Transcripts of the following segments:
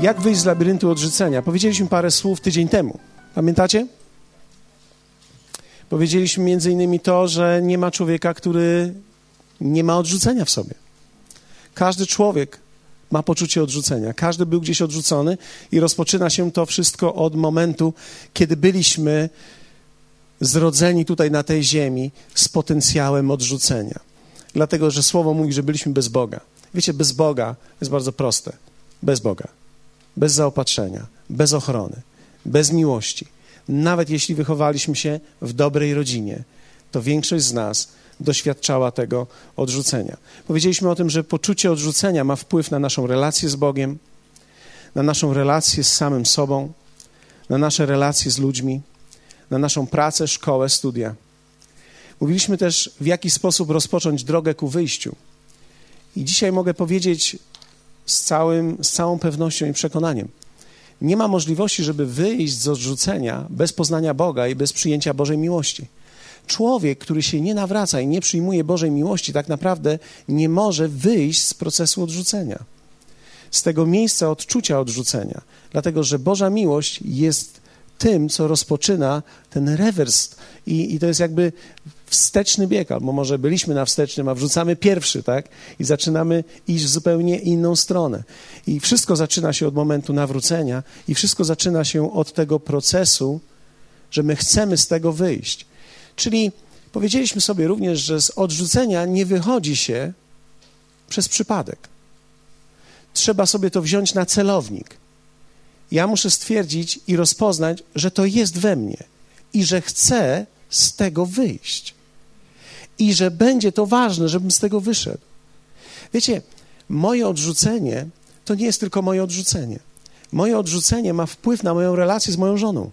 Jak wyjść z labiryntu odrzucenia? Powiedzieliśmy parę słów tydzień temu. Pamiętacie? Powiedzieliśmy między innymi to, że nie ma człowieka, który nie ma odrzucenia w sobie. Każdy człowiek ma poczucie odrzucenia. Każdy był gdzieś odrzucony i rozpoczyna się to wszystko od momentu, kiedy byliśmy zrodzeni tutaj na tej ziemi z potencjałem odrzucenia. Dlatego, że słowo mówi, że byliśmy bez Boga. Wiecie, bez Boga jest bardzo proste. Bez Boga. Bez zaopatrzenia, bez ochrony, bez miłości. Nawet jeśli wychowaliśmy się w dobrej rodzinie, to większość z nas doświadczała tego odrzucenia. Powiedzieliśmy o tym, że poczucie odrzucenia ma wpływ na naszą relację z Bogiem, na naszą relację z samym sobą, na nasze relacje z ludźmi, na naszą pracę, szkołę, studia. Mówiliśmy też, w jaki sposób rozpocząć drogę ku wyjściu. I dzisiaj mogę powiedzieć z, całym, z całą pewnością i przekonaniem: nie ma możliwości, żeby wyjść z odrzucenia bez poznania Boga i bez przyjęcia Bożej miłości. Człowiek, który się nie nawraca i nie przyjmuje Bożej miłości, tak naprawdę nie może wyjść z procesu odrzucenia, z tego miejsca odczucia odrzucenia, dlatego że Boża miłość jest tym, co rozpoczyna ten rewers. I, I, to jest jakby wsteczny bieg, albo może byliśmy na wstecznym, a wrzucamy pierwszy, tak? I zaczynamy iść w zupełnie inną stronę. I wszystko zaczyna się od momentu nawrócenia, i wszystko zaczyna się od tego procesu, że my chcemy z tego wyjść. Czyli powiedzieliśmy sobie również, że z odrzucenia nie wychodzi się przez przypadek. Trzeba sobie to wziąć na celownik ja muszę stwierdzić i rozpoznać, że to jest we mnie i że chcę z tego wyjść. I że będzie to ważne, żebym z tego wyszedł. Wiecie, moje odrzucenie to nie jest tylko moje odrzucenie. Moje odrzucenie ma wpływ na moją relację z moją żoną.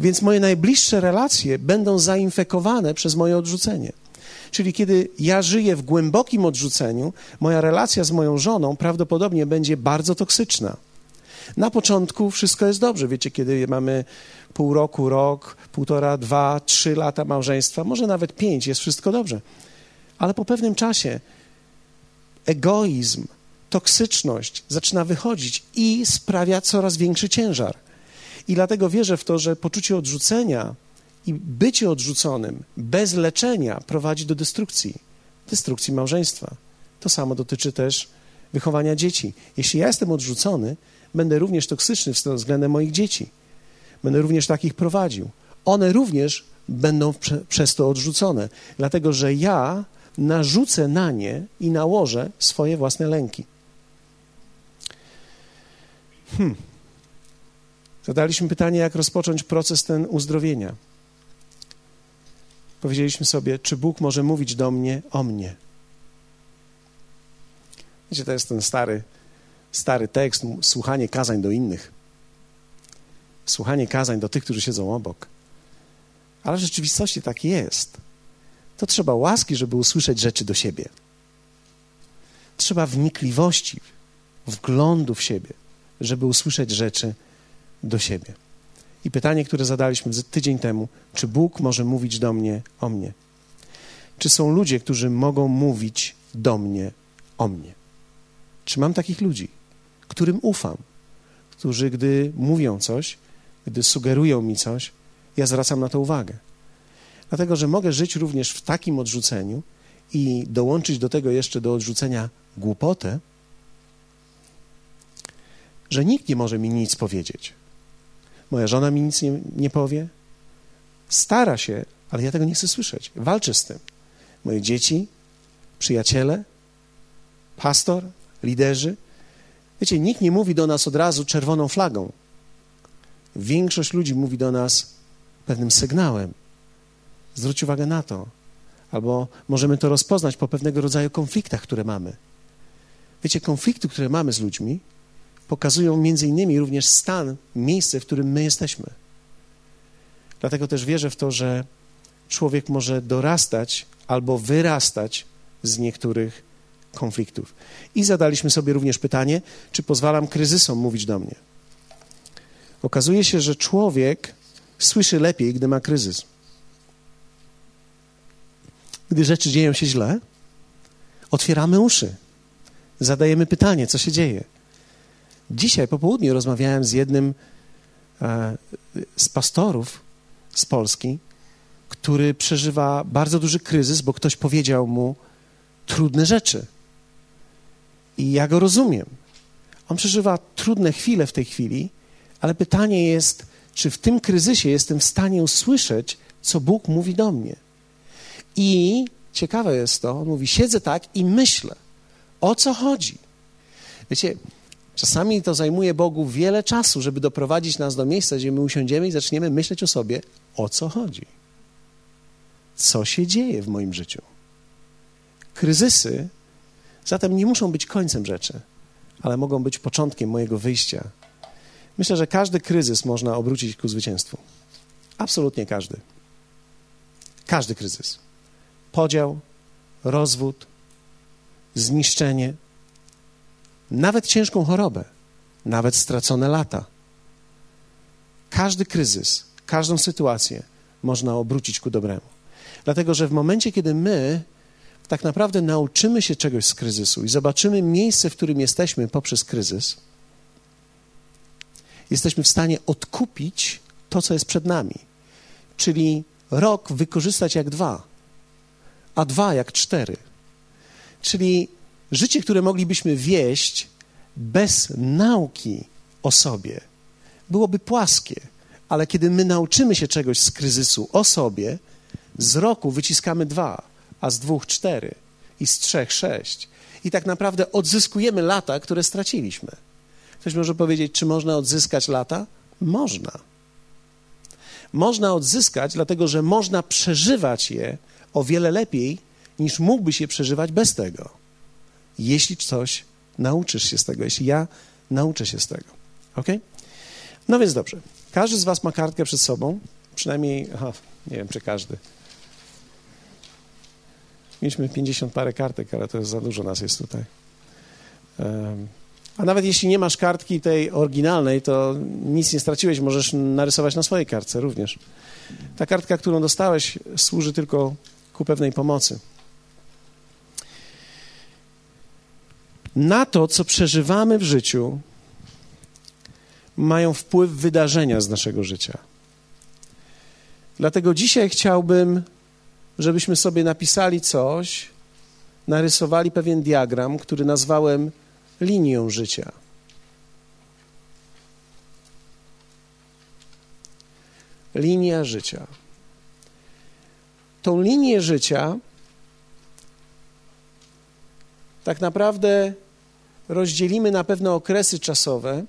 Więc moje najbliższe relacje będą zainfekowane przez moje odrzucenie. Czyli kiedy ja żyję w głębokim odrzuceniu, moja relacja z moją żoną prawdopodobnie będzie bardzo toksyczna. Na początku wszystko jest dobrze. Wiecie, kiedy mamy pół roku, rok, półtora, dwa, trzy lata małżeństwa, może nawet pięć, jest wszystko dobrze. Ale po pewnym czasie egoizm, toksyczność zaczyna wychodzić i sprawia coraz większy ciężar. I dlatego wierzę w to, że poczucie odrzucenia i bycie odrzuconym bez leczenia prowadzi do destrukcji, destrukcji małżeństwa. To samo dotyczy też wychowania dzieci. Jeśli ja jestem odrzucony, będę również toksyczny względem moich dzieci. Będę również takich prowadził. One również będą prze, przez to odrzucone, dlatego że ja narzucę na nie i nałożę swoje własne lęki. Hmm. Zadaliśmy pytanie, jak rozpocząć proces ten uzdrowienia. Powiedzieliśmy sobie, czy Bóg może mówić do mnie o mnie. Wiecie, to jest ten stary stary tekst, słuchanie kazań do innych. Słuchanie kazań do tych, którzy siedzą obok. Ale w rzeczywistości tak jest. To trzeba łaski, żeby usłyszeć rzeczy do siebie. Trzeba wnikliwości, wglądu w siebie, żeby usłyszeć rzeczy do siebie. I pytanie, które zadaliśmy tydzień temu, czy Bóg może mówić do mnie o mnie? Czy są ludzie, którzy mogą mówić do mnie o mnie? Czy mam takich ludzi? którym ufam, którzy, gdy mówią coś, gdy sugerują mi coś, ja zwracam na to uwagę. Dlatego, że mogę żyć również w takim odrzuceniu i dołączyć do tego jeszcze do odrzucenia głupotę, że nikt nie może mi nic powiedzieć. Moja żona mi nic nie, nie powie. Stara się, ale ja tego nie chcę słyszeć. Walczę z tym. Moje dzieci, przyjaciele, pastor, liderzy Wiecie, nikt nie mówi do nas od razu czerwoną flagą. Większość ludzi mówi do nas pewnym sygnałem. Zwróć uwagę na to. Albo możemy to rozpoznać po pewnego rodzaju konfliktach, które mamy. Wiecie, konflikty, które mamy z ludźmi, pokazują między innymi również stan, miejsce, w którym my jesteśmy. Dlatego też wierzę w to, że człowiek może dorastać albo wyrastać z niektórych konfliktów. I zadaliśmy sobie również pytanie, czy pozwalam kryzysom mówić do mnie. Okazuje się, że człowiek słyszy lepiej, gdy ma kryzys. Gdy rzeczy dzieją się źle, otwieramy uszy, zadajemy pytanie, co się dzieje. Dzisiaj po południu rozmawiałem z jednym e, z pastorów z Polski, który przeżywa bardzo duży kryzys, bo ktoś powiedział mu trudne rzeczy. I ja go rozumiem. On przeżywa trudne chwile w tej chwili, ale pytanie jest, czy w tym kryzysie jestem w stanie usłyszeć, co Bóg mówi do mnie. I ciekawe jest to, on mówi, siedzę tak i myślę, o co chodzi. Wiecie, czasami to zajmuje Bogu wiele czasu, żeby doprowadzić nas do miejsca, gdzie my usiądziemy i zaczniemy myśleć o sobie, o co chodzi. Co się dzieje w moim życiu. Kryzysy zatem nie muszą być końcem rzeczy, ale mogą być początkiem mojego wyjścia. Myślę, że każdy kryzys można obrócić ku zwycięstwu. Absolutnie każdy. Każdy kryzys. Podział, rozwód, zniszczenie, nawet ciężką chorobę, nawet stracone lata. Każdy kryzys, każdą sytuację można obrócić ku dobremu. Dlatego, że w momencie, kiedy my tak naprawdę nauczymy się czegoś z kryzysu i zobaczymy miejsce, w którym jesteśmy poprzez kryzys, jesteśmy w stanie odkupić to, co jest przed nami. Czyli rok wykorzystać jak dwa, a dwa jak cztery. Czyli życie, które moglibyśmy wieść bez nauki o sobie, byłoby płaskie. Ale kiedy my nauczymy się czegoś z kryzysu o sobie, z roku wyciskamy dwa, a z dwóch cztery i z trzech sześć. I tak naprawdę odzyskujemy lata, które straciliśmy. Ktoś może powiedzieć, czy można odzyskać lata? Można. Można odzyskać, dlatego że można przeżywać je o wiele lepiej, niż mógłbyś je przeżywać bez tego. Jeśli coś nauczysz się z tego, jeśli ja nauczę się z tego. Ok? No więc dobrze. Każdy z Was ma kartkę przed sobą, przynajmniej, aha, nie wiem, czy każdy. Mieliśmy 50 parę kartek, ale to jest za dużo nas jest tutaj. Um, a nawet jeśli nie masz kartki tej oryginalnej, to nic nie straciłeś, możesz narysować na swojej kartce również. Ta kartka, którą dostałeś, służy tylko ku pewnej pomocy. Na to, co przeżywamy w życiu, mają wpływ wydarzenia z naszego życia. Dlatego dzisiaj chciałbym, żebyśmy sobie napisali coś, narysowali pewien diagram, który nazwałem linią życia. Linia życia. Tą linię życia tak naprawdę rozdzielimy na pewne okresy czasowe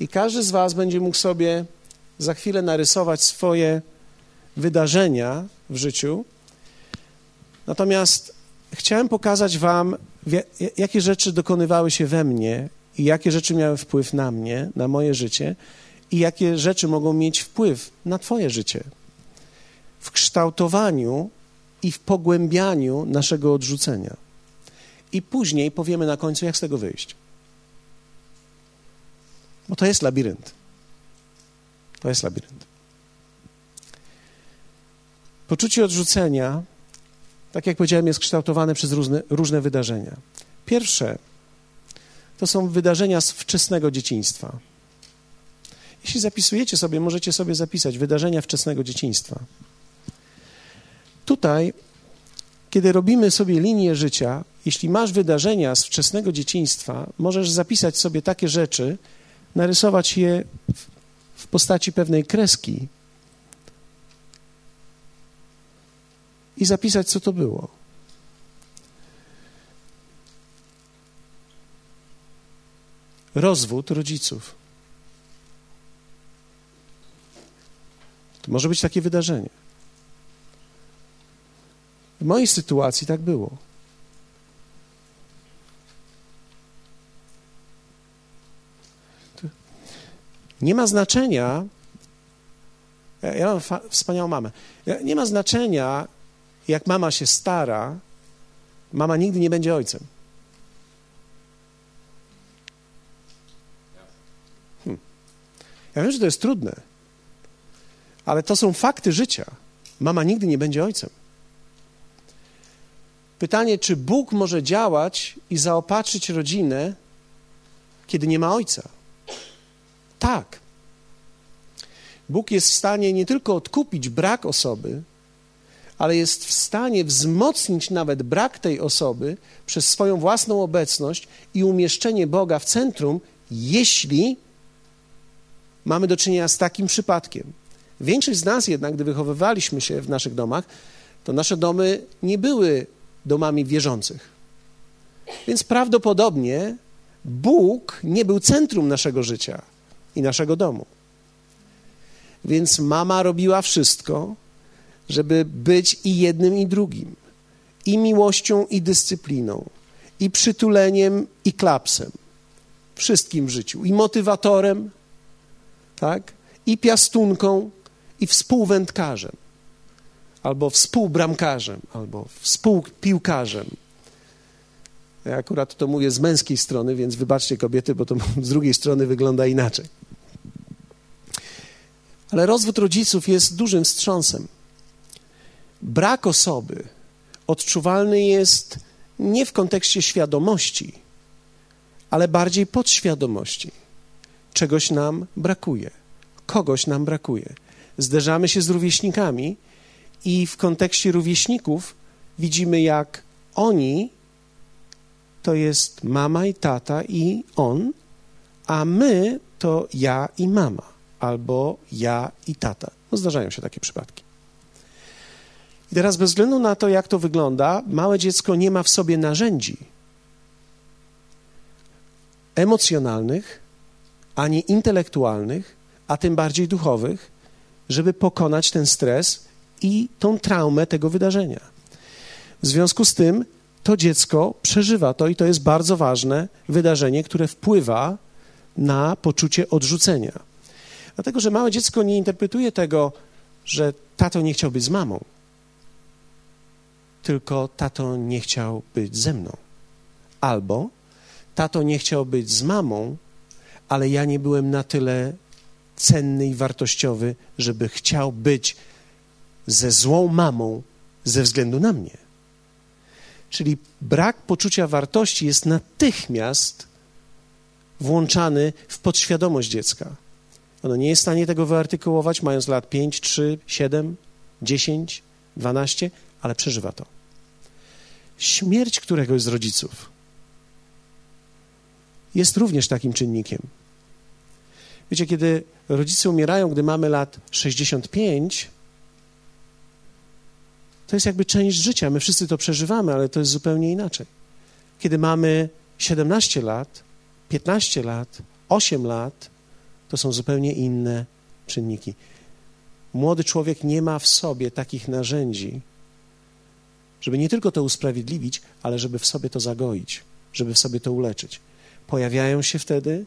i każdy z Was będzie mógł sobie za chwilę narysować swoje wydarzenia w życiu. Natomiast chciałem pokazać Wam, jakie rzeczy dokonywały się we mnie i jakie rzeczy miały wpływ na mnie, na moje życie i jakie rzeczy mogą mieć wpływ na Twoje życie. W kształtowaniu i w pogłębianiu naszego odrzucenia. I później powiemy na końcu, jak z tego wyjść. Bo to jest labirynt. To jest labirynt. Poczucie odrzucenia tak jak powiedziałem, jest kształtowane przez różne, różne wydarzenia. Pierwsze to są wydarzenia z wczesnego dzieciństwa. Jeśli zapisujecie sobie, możecie sobie zapisać wydarzenia wczesnego dzieciństwa. Tutaj, kiedy robimy sobie linię życia, jeśli masz wydarzenia z wczesnego dzieciństwa, możesz zapisać sobie takie rzeczy, narysować je w postaci pewnej kreski i zapisać, co to było. Rozwód rodziców. To może być takie wydarzenie. W mojej sytuacji tak było. Nie ma znaczenia. Ja mam wspaniałą mamę. Nie ma znaczenia, jak mama się stara, mama nigdy nie będzie ojcem. Hmm. Ja wiem, że to jest trudne, ale to są fakty życia. Mama nigdy nie będzie ojcem. Pytanie, czy Bóg może działać i zaopatrzyć rodzinę kiedy nie ma ojca. Tak. Bóg jest w stanie nie tylko odkupić brak osoby, ale jest w stanie wzmocnić nawet brak tej osoby przez swoją własną obecność i umieszczenie Boga w centrum, jeśli mamy do czynienia z takim przypadkiem. Większość z nas jednak, gdy wychowywaliśmy się w naszych domach, to nasze domy nie były domami wierzących. Więc prawdopodobnie Bóg nie był centrum naszego życia i naszego domu. Więc mama robiła wszystko, żeby być i jednym, i drugim. I miłością, i dyscypliną. I przytuleniem, i klapsem. Wszystkim w życiu. I motywatorem, tak? I piastunką, i współwędkarzem. Albo współbramkarzem, albo współpiłkarzem. Ja akurat to mówię z męskiej strony, więc wybaczcie kobiety, bo to z drugiej strony wygląda inaczej. Ale rozwód rodziców jest dużym wstrząsem. Brak osoby odczuwalny jest nie w kontekście świadomości, ale bardziej podświadomości. Czegoś nam brakuje, kogoś nam brakuje. Zderzamy się z rówieśnikami i w kontekście rówieśników widzimy, jak oni to jest mama i tata i on, a my to ja i mama, albo ja i tata. No zdarzają się takie przypadki. I teraz, bez względu na to, jak to wygląda, małe dziecko nie ma w sobie narzędzi emocjonalnych, ani intelektualnych, a tym bardziej duchowych, żeby pokonać ten stres i tą traumę tego wydarzenia. W związku z tym to dziecko przeżywa to i to jest bardzo ważne wydarzenie, które wpływa na poczucie odrzucenia. Dlatego, że małe dziecko nie interpretuje tego, że tato nie chciał być z mamą, tylko tato nie chciał być ze mną. Albo tato nie chciał być z mamą, ale ja nie byłem na tyle cenny i wartościowy, żeby chciał być ze złą mamą ze względu na mnie. Czyli brak poczucia wartości jest natychmiast włączany w podświadomość dziecka. Ono nie jest w stanie tego wyartykułować, mając lat 5, 3, 7, 10, 12, ale przeżywa to. Śmierć któregoś z rodziców jest również takim czynnikiem. Wiecie, kiedy rodzice umierają, gdy mamy lat 65, to jest jakby część życia. My wszyscy to przeżywamy, ale to jest zupełnie inaczej. Kiedy mamy 17 lat, 15 lat, 8 lat, to są zupełnie inne czynniki. Młody człowiek nie ma w sobie takich narzędzi, żeby nie tylko to usprawiedliwić, ale żeby w sobie to zagoić, żeby w sobie to uleczyć. Pojawiają się wtedy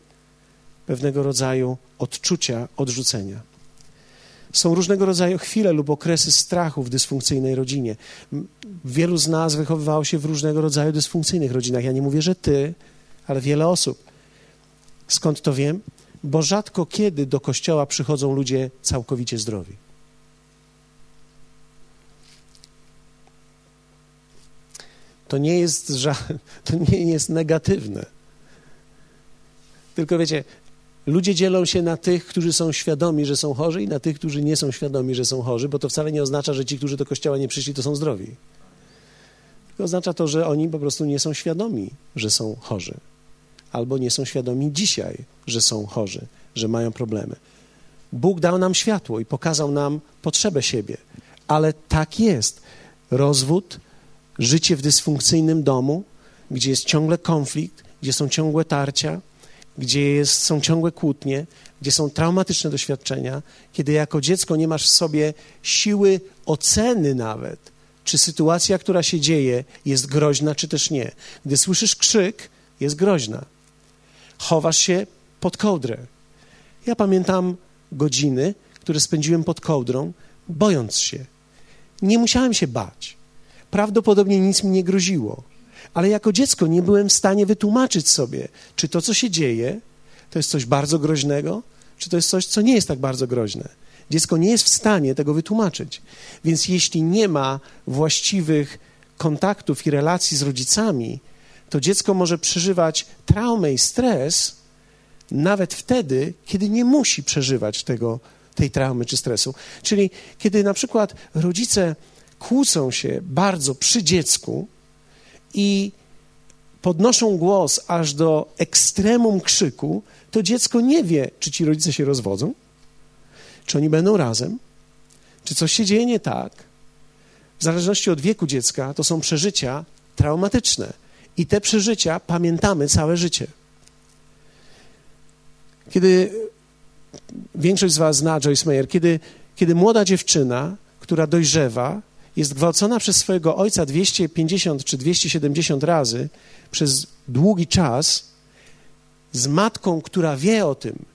pewnego rodzaju odczucia odrzucenia. Są różnego rodzaju chwile lub okresy strachu w dysfunkcyjnej rodzinie. Wielu z nas wychowywało się w różnego rodzaju dysfunkcyjnych rodzinach. Ja nie mówię, że ty, ale wiele osób. Skąd to wiem? Bo rzadko kiedy do kościoła przychodzą ludzie całkowicie zdrowi. To nie jest, to nie jest negatywne. Tylko wiecie, Ludzie dzielą się na tych, którzy są świadomi, że są chorzy, i na tych, którzy nie są świadomi, że są chorzy, bo to wcale nie oznacza, że ci, którzy do kościoła nie przyszli, to są zdrowi. Tylko oznacza to, że oni po prostu nie są świadomi, że są chorzy. Albo nie są świadomi dzisiaj, że są chorzy, że mają problemy. Bóg dał nam światło i pokazał nam potrzebę siebie, ale tak jest. Rozwód, życie w dysfunkcyjnym domu, gdzie jest ciągle konflikt, gdzie są ciągłe tarcia, gdzie jest, są ciągłe kłótnie, gdzie są traumatyczne doświadczenia, kiedy jako dziecko nie masz w sobie siły oceny nawet, czy sytuacja, która się dzieje, jest groźna, czy też nie. Gdy słyszysz krzyk, jest groźna. Chowasz się pod kołdrę. Ja pamiętam godziny, które spędziłem pod kołdrą, bojąc się. Nie musiałem się bać. Prawdopodobnie nic mi nie groziło ale jako dziecko nie byłem w stanie wytłumaczyć sobie, czy to, co się dzieje, to jest coś bardzo groźnego, czy to jest coś, co nie jest tak bardzo groźne. Dziecko nie jest w stanie tego wytłumaczyć. Więc jeśli nie ma właściwych kontaktów i relacji z rodzicami, to dziecko może przeżywać traumę i stres nawet wtedy, kiedy nie musi przeżywać tego, tej traumy czy stresu. Czyli kiedy na przykład rodzice kłócą się bardzo przy dziecku i podnoszą głos aż do ekstremum krzyku, to dziecko nie wie, czy ci rodzice się rozwodzą, czy oni będą razem, czy coś się dzieje nie tak. W zależności od wieku dziecka to są przeżycia traumatyczne i te przeżycia pamiętamy całe życie. Kiedy większość z Was zna Joyce Meyer, kiedy, kiedy młoda dziewczyna, która dojrzewa, jest gwałcona przez swojego ojca 250 czy 270 razy przez długi czas, z matką, która wie o tym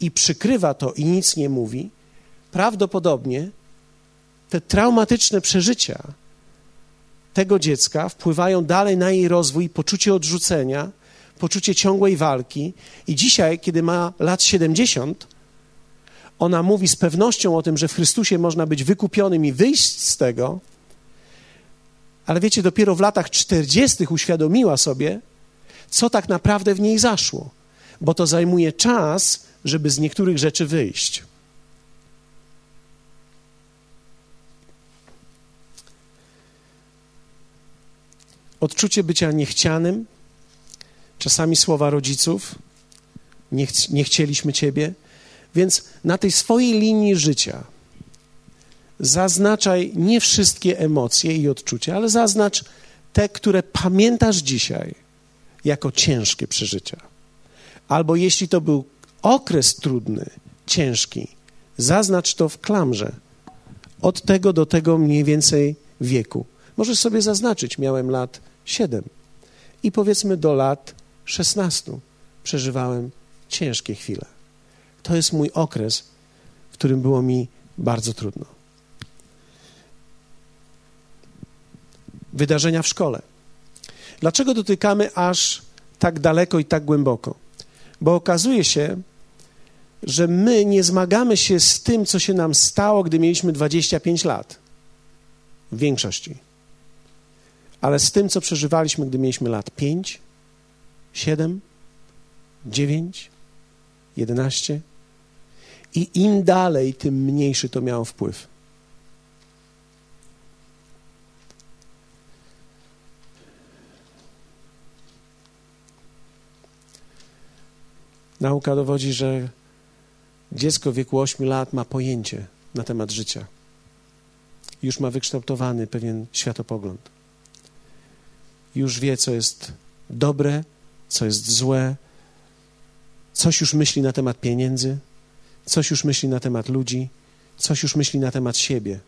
i przykrywa to i nic nie mówi, prawdopodobnie te traumatyczne przeżycia tego dziecka wpływają dalej na jej rozwój, poczucie odrzucenia, poczucie ciągłej walki. I dzisiaj, kiedy ma lat 70, ona mówi z pewnością o tym, że w Chrystusie można być wykupionym i wyjść z tego, ale wiecie, dopiero w latach 40. uświadomiła sobie, co tak naprawdę w niej zaszło, bo to zajmuje czas, żeby z niektórych rzeczy wyjść. Odczucie bycia niechcianym, czasami słowa rodziców, nie, ch nie chcieliśmy Ciebie, więc na tej swojej linii życia zaznaczaj nie wszystkie emocje i odczucia, ale zaznacz te, które pamiętasz dzisiaj jako ciężkie przeżycia. Albo jeśli to był okres trudny, ciężki, zaznacz to w klamrze. Od tego do tego mniej więcej wieku. Możesz sobie zaznaczyć, miałem lat 7 i powiedzmy do lat 16 przeżywałem ciężkie chwile. To jest mój okres, w którym było mi bardzo trudno. Wydarzenia w szkole. Dlaczego dotykamy aż tak daleko i tak głęboko? Bo okazuje się, że my nie zmagamy się z tym, co się nam stało, gdy mieliśmy 25 lat. W większości. Ale z tym, co przeżywaliśmy, gdy mieliśmy lat 5, 7, 9, 11. I im dalej, tym mniejszy to miało wpływ. Nauka dowodzi, że dziecko w wieku 8 lat ma pojęcie na temat życia. Już ma wykształtowany pewien światopogląd. Już wie, co jest dobre, co jest złe. Coś już myśli na temat pieniędzy, coś już myśli na temat ludzi, coś już myśli na temat siebie,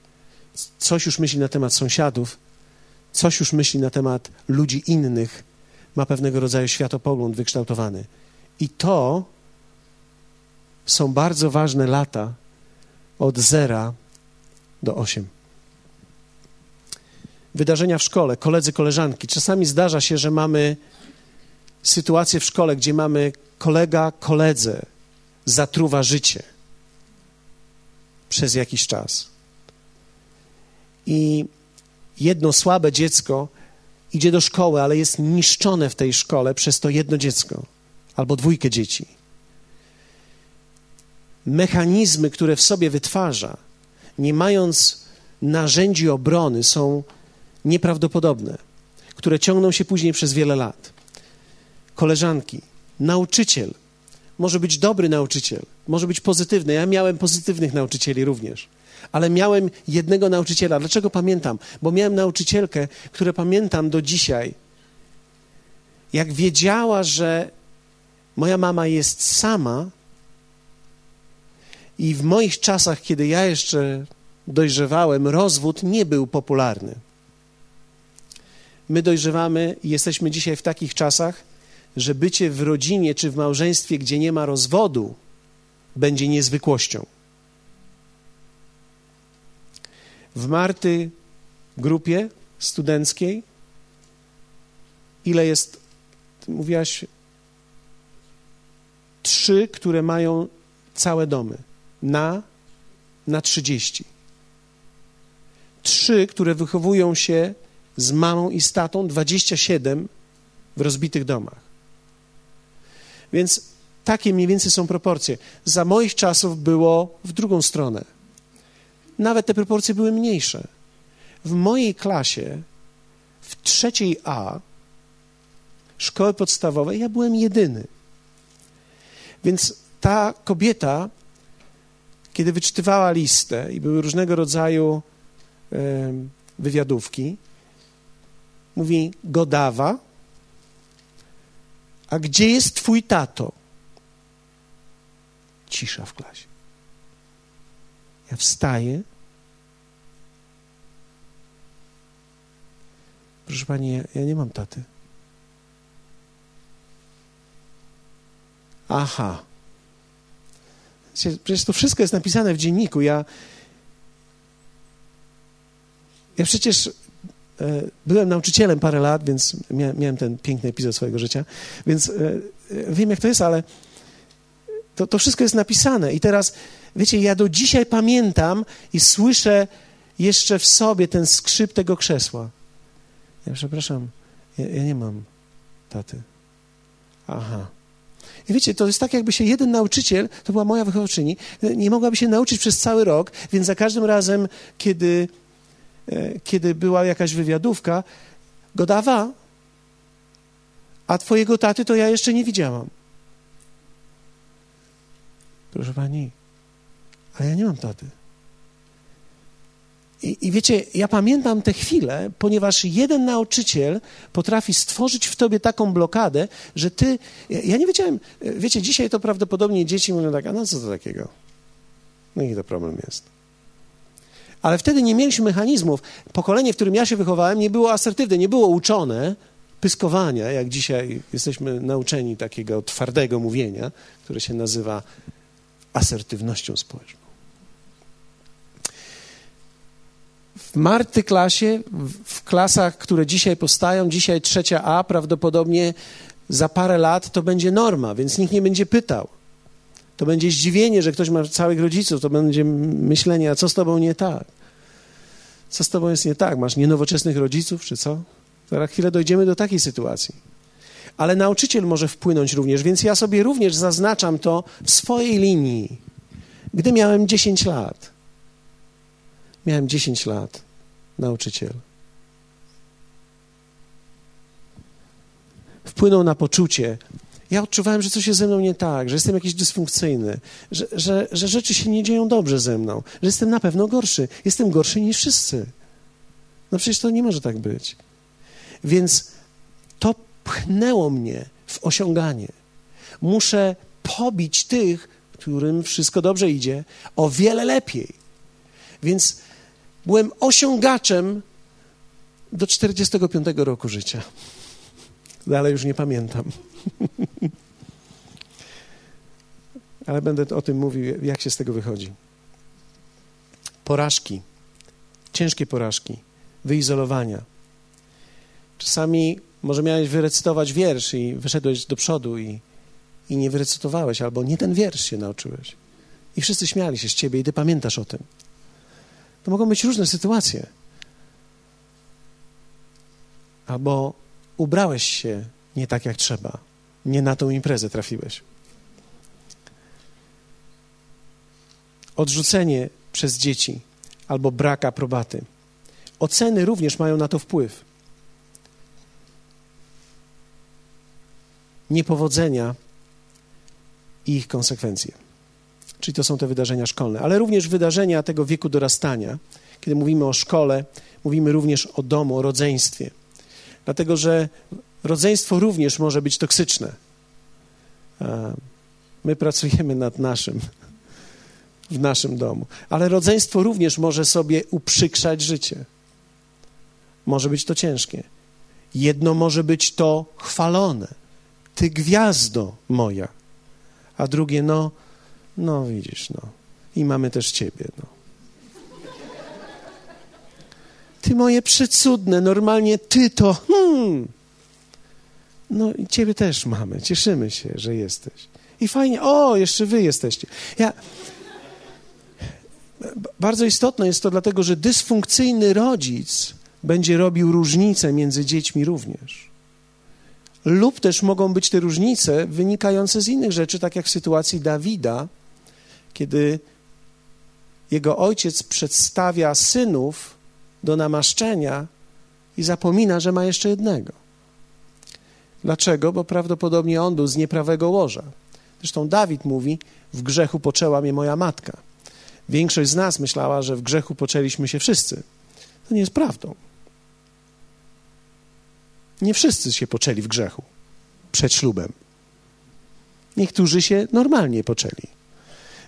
coś już myśli na temat sąsiadów, coś już myśli na temat ludzi innych. Ma pewnego rodzaju światopogląd wykształtowany. I to są bardzo ważne lata od zera do osiem. Wydarzenia w szkole, koledzy, koleżanki. Czasami zdarza się, że mamy sytuację w szkole, gdzie mamy kolega, koledze zatruwa życie przez jakiś czas. I jedno słabe dziecko idzie do szkoły, ale jest niszczone w tej szkole przez to jedno dziecko albo dwójkę dzieci. Mechanizmy, które w sobie wytwarza, nie mając narzędzi obrony, są nieprawdopodobne, które ciągną się później przez wiele lat. Koleżanki, nauczyciel, może być dobry nauczyciel, może być pozytywny. Ja miałem pozytywnych nauczycieli również, ale miałem jednego nauczyciela. Dlaczego pamiętam? Bo miałem nauczycielkę, którą pamiętam do dzisiaj. Jak wiedziała, że Moja mama jest sama i w moich czasach, kiedy ja jeszcze dojrzewałem, rozwód nie był popularny. My dojrzewamy i jesteśmy dzisiaj w takich czasach, że bycie w rodzinie czy w małżeństwie, gdzie nie ma rozwodu, będzie niezwykłością. W Marty grupie studenckiej ile jest, mówiłaś, trzy, które mają całe domy. Na, na trzydzieści. Trzy, które wychowują się z mamą i z tatą, dwadzieścia siedem w rozbitych domach. Więc takie mniej więcej są proporcje. Za moich czasów było w drugą stronę. Nawet te proporcje były mniejsze. W mojej klasie, w trzeciej A, szkoły podstawowej, ja byłem jedyny. Więc ta kobieta, kiedy wyczytywała listę i były różnego rodzaju wywiadówki, mówi Godawa, a gdzie jest twój tato? Cisza w klasie. Ja wstaję. Proszę pani, ja, ja nie mam taty. Aha. Przecież to wszystko jest napisane w dzienniku. Ja, ja przecież byłem nauczycielem parę lat, więc miałem ten piękny epizod swojego życia, więc e, wiem, jak to jest, ale to, to wszystko jest napisane. I teraz, wiecie, ja do dzisiaj pamiętam i słyszę jeszcze w sobie ten skrzyp tego krzesła. Ja przepraszam, ja, ja nie mam taty. Aha. I wiecie, to jest tak, jakby się jeden nauczyciel, to była moja wychowczyni, nie mogłaby się nauczyć przez cały rok, więc za każdym razem, kiedy, e, kiedy była jakaś wywiadówka, go dawa, a twojego taty to ja jeszcze nie widziałam. Proszę pani, ale ja nie mam taty. I, I, wiecie, ja pamiętam te chwile, ponieważ jeden nauczyciel potrafi stworzyć w tobie taką blokadę, że ty. Ja nie wiedziałem, wiecie, dzisiaj to prawdopodobnie dzieci mówią tak, a no co to takiego? No i to problem jest. Ale wtedy nie mieliśmy mechanizmów. Pokolenie, w którym ja się wychowałem, nie było asertywne, nie było uczone pyskowania, jak dzisiaj jesteśmy nauczeni takiego twardego mówienia, które się nazywa asertywnością społeczną. w Marty klasie, w klasach, które dzisiaj powstają, dzisiaj trzecia A, prawdopodobnie za parę lat to będzie norma, więc nikt nie będzie pytał. To będzie zdziwienie, że ktoś ma całych rodziców, to będzie myślenie, a co z tobą nie tak? Co z tobą jest nie tak? Masz nienowoczesnych rodziców, czy co? Za chwilę dojdziemy do takiej sytuacji. Ale nauczyciel może wpłynąć również, więc ja sobie również zaznaczam to w swojej linii. Gdy miałem 10 lat, Miałem 10 lat, nauczyciel. Wpłynął na poczucie. Ja odczuwałem, że coś jest ze mną nie tak, że jestem jakiś dysfunkcyjny, że, że, że rzeczy się nie dzieją dobrze ze mną, że jestem na pewno gorszy. Jestem gorszy niż wszyscy. No przecież to nie może tak być. Więc to pchnęło mnie w osiąganie. Muszę pobić tych, którym wszystko dobrze idzie, o wiele lepiej. Więc Byłem osiągaczem do 45 roku życia. Dalej już nie pamiętam. Ale będę o tym mówił, jak się z tego wychodzi. Porażki, ciężkie porażki, wyizolowania. Czasami może miałeś wyrecytować wiersz i wyszedłeś do przodu i, i nie wyrecytowałeś, albo nie ten wiersz się nauczyłeś. I wszyscy śmiali się z ciebie i ty pamiętasz o tym. To mogą być różne sytuacje. Albo ubrałeś się nie tak jak trzeba, nie na tą imprezę trafiłeś. Odrzucenie przez dzieci albo brak aprobaty. Oceny również mają na to wpływ. Niepowodzenia i ich konsekwencje czyli to są te wydarzenia szkolne, ale również wydarzenia tego wieku dorastania. Kiedy mówimy o szkole, mówimy również o domu, o rodzeństwie. Dlatego, że rodzeństwo również może być toksyczne. My pracujemy nad naszym, w naszym domu, ale rodzeństwo również może sobie uprzykrzać życie. Może być to ciężkie. Jedno może być to chwalone. Ty gwiazdo moja. A drugie, no, no widzisz, no. I mamy też ciebie, no. Ty moje przecudne, normalnie ty to, hmm. No i ciebie też mamy, cieszymy się, że jesteś. I fajnie, o, jeszcze wy jesteście. Ja... Bardzo istotne jest to dlatego, że dysfunkcyjny rodzic będzie robił różnicę między dziećmi również. Lub też mogą być te różnice wynikające z innych rzeczy, tak jak w sytuacji Dawida, kiedy jego ojciec przedstawia synów do namaszczenia i zapomina, że ma jeszcze jednego. Dlaczego? Bo prawdopodobnie on był z nieprawego łoża. Zresztą Dawid mówi: W grzechu poczęła mnie moja matka. Większość z nas myślała, że w grzechu poczęliśmy się wszyscy. To nie jest prawdą. Nie wszyscy się poczęli w grzechu przed ślubem. Niektórzy się normalnie poczęli.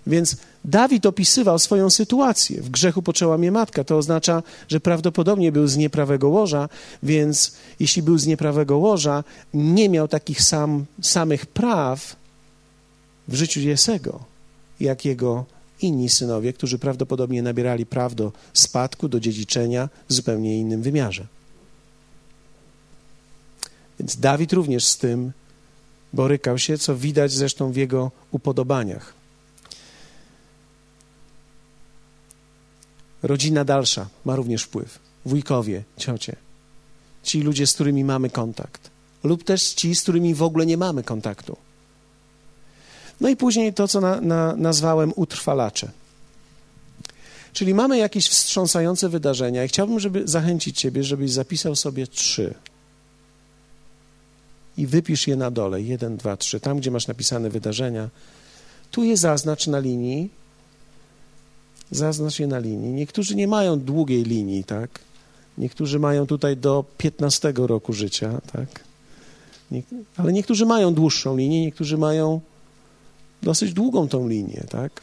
Więc Dawid opisywał swoją sytuację. W grzechu poczęła mnie matka. To oznacza, że prawdopodobnie był z nieprawego łoża, więc jeśli był z nieprawego łoża, nie miał takich sam, samych praw w życiu Jesego, jak jego inni synowie, którzy prawdopodobnie nabierali praw do spadku, do dziedziczenia w zupełnie innym wymiarze. Więc Dawid również z tym borykał się, co widać zresztą w jego upodobaniach. Rodzina dalsza ma również wpływ. Wujkowie, ciocie. Ci ludzie, z którymi mamy kontakt. Lub też ci, z którymi w ogóle nie mamy kontaktu. No i później to, co na, na, nazwałem utrwalacze. Czyli mamy jakieś wstrząsające wydarzenia i chciałbym, żeby zachęcić Ciebie, żebyś zapisał sobie trzy. I wypisz je na dole. Jeden, dwa, trzy. Tam, gdzie masz napisane wydarzenia. Tu je zaznacz na linii zaznacz je na linii. Niektórzy nie mają długiej linii, tak? Niektórzy mają tutaj do 15 roku życia, tak? Ale niektórzy mają dłuższą linię, niektórzy mają dosyć długą tą linię, tak?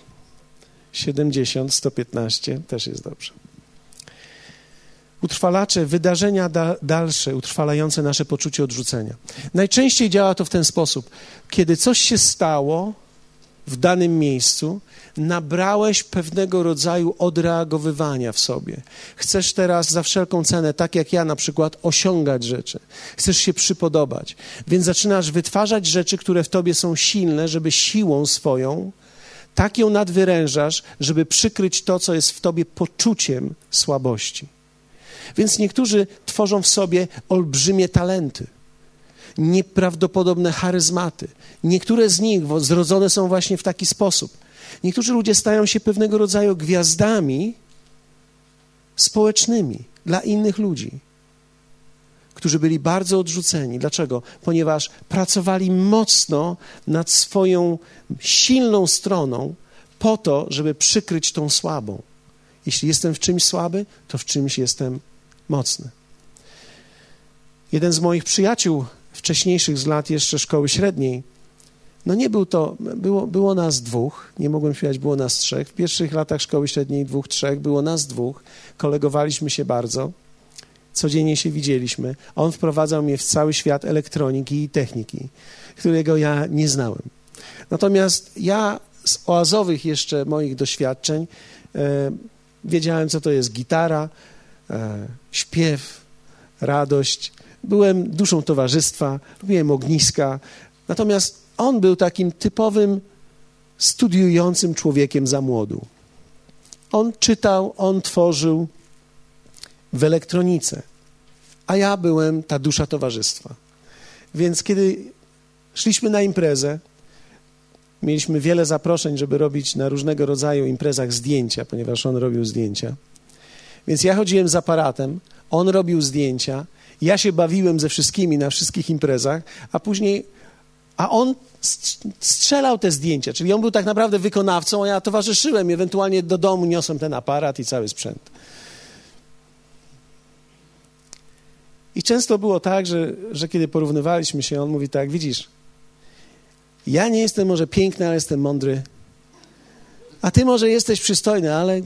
70, 115 też jest dobrze. Utrwalacze, wydarzenia da, dalsze, utrwalające nasze poczucie odrzucenia. Najczęściej działa to w ten sposób. Kiedy coś się stało w danym miejscu, nabrałeś pewnego rodzaju odreagowywania w sobie. Chcesz teraz za wszelką cenę, tak jak ja na przykład, osiągać rzeczy. Chcesz się przypodobać. Więc zaczynasz wytwarzać rzeczy, które w tobie są silne, żeby siłą swoją tak ją nadwyrężasz, żeby przykryć to, co jest w tobie poczuciem słabości. Więc niektórzy tworzą w sobie olbrzymie talenty nieprawdopodobne charyzmaty. Niektóre z nich zrodzone są właśnie w taki sposób. Niektórzy ludzie stają się pewnego rodzaju gwiazdami społecznymi dla innych ludzi, którzy byli bardzo odrzuceni. Dlaczego? Ponieważ pracowali mocno nad swoją silną stroną po to, żeby przykryć tą słabą. Jeśli jestem w czymś słaby, to w czymś jestem mocny. Jeden z moich przyjaciół wcześniejszych z lat jeszcze szkoły średniej no nie był to, było, było nas dwóch, nie mogłem śpiewać, było nas trzech. W pierwszych latach szkoły średniej dwóch, trzech, było nas dwóch, kolegowaliśmy się bardzo, codziennie się widzieliśmy. On wprowadzał mnie w cały świat elektroniki i techniki, którego ja nie znałem. Natomiast ja z oazowych jeszcze moich doświadczeń e, wiedziałem, co to jest gitara, e, śpiew, radość. Byłem duszą towarzystwa, lubiłem ogniska. Natomiast on był takim typowym studiującym człowiekiem za młodu. On czytał, on tworzył w elektronice, a ja byłem ta dusza towarzystwa. Więc kiedy szliśmy na imprezę, mieliśmy wiele zaproszeń, żeby robić na różnego rodzaju imprezach zdjęcia, ponieważ on robił zdjęcia. Więc ja chodziłem z aparatem, on robił zdjęcia, ja się bawiłem ze wszystkimi na wszystkich imprezach, a później a on strzelał te zdjęcia, czyli on był tak naprawdę wykonawcą, a ja towarzyszyłem, ewentualnie do domu niosłem ten aparat i cały sprzęt. I często było tak, że, że kiedy porównywaliśmy się, on mówi tak, widzisz, ja nie jestem może piękny, ale jestem mądry, a ty może jesteś przystojny, ale...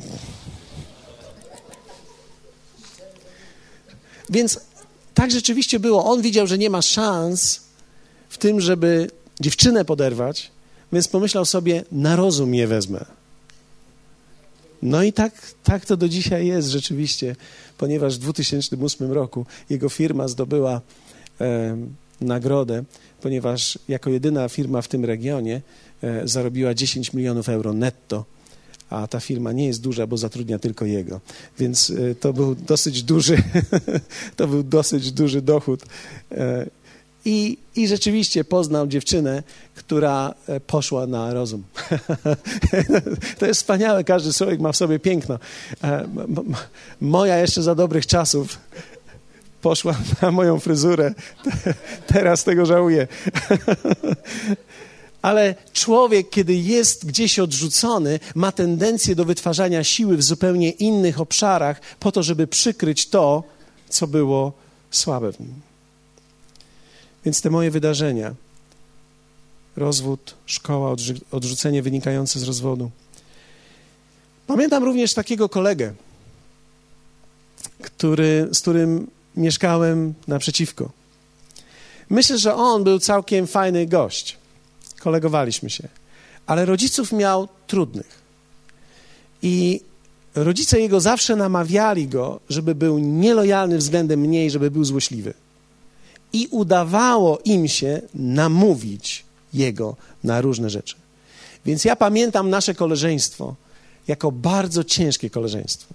Więc tak rzeczywiście było. On widział, że nie ma szans w tym, żeby dziewczynę poderwać, więc pomyślał sobie, na rozum je wezmę. No i tak, tak to do dzisiaj jest rzeczywiście, ponieważ w 2008 roku jego firma zdobyła e, nagrodę, ponieważ jako jedyna firma w tym regionie e, zarobiła 10 milionów euro netto, a ta firma nie jest duża, bo zatrudnia tylko jego. Więc e, to był dosyć duży, to był dosyć duży dochód. E, I, I rzeczywiście poznał dziewczynę, która e, poszła na rozum. to jest wspaniałe, każdy człowiek ma w sobie piękno. E, moja jeszcze za dobrych czasów poszła na moją fryzurę. Teraz tego żałuję. Ale człowiek, kiedy jest gdzieś odrzucony, ma tendencję do wytwarzania siły w zupełnie innych obszarach, po to, żeby przykryć to, co było słabe w nim. Więc te moje wydarzenia, rozwód, szkoła, odrzucenie wynikające z rozwodu. Pamiętam również takiego kolegę, który, z którym mieszkałem naprzeciwko. Myślę, że on był całkiem fajny gość. Kolegowaliśmy się. Ale rodziców miał trudnych. I rodzice jego zawsze namawiali go, żeby był nielojalny względem mnie i żeby był złośliwy. I udawało im się namówić jego na różne rzeczy. Więc ja pamiętam nasze koleżeństwo jako bardzo ciężkie koleżeństwo.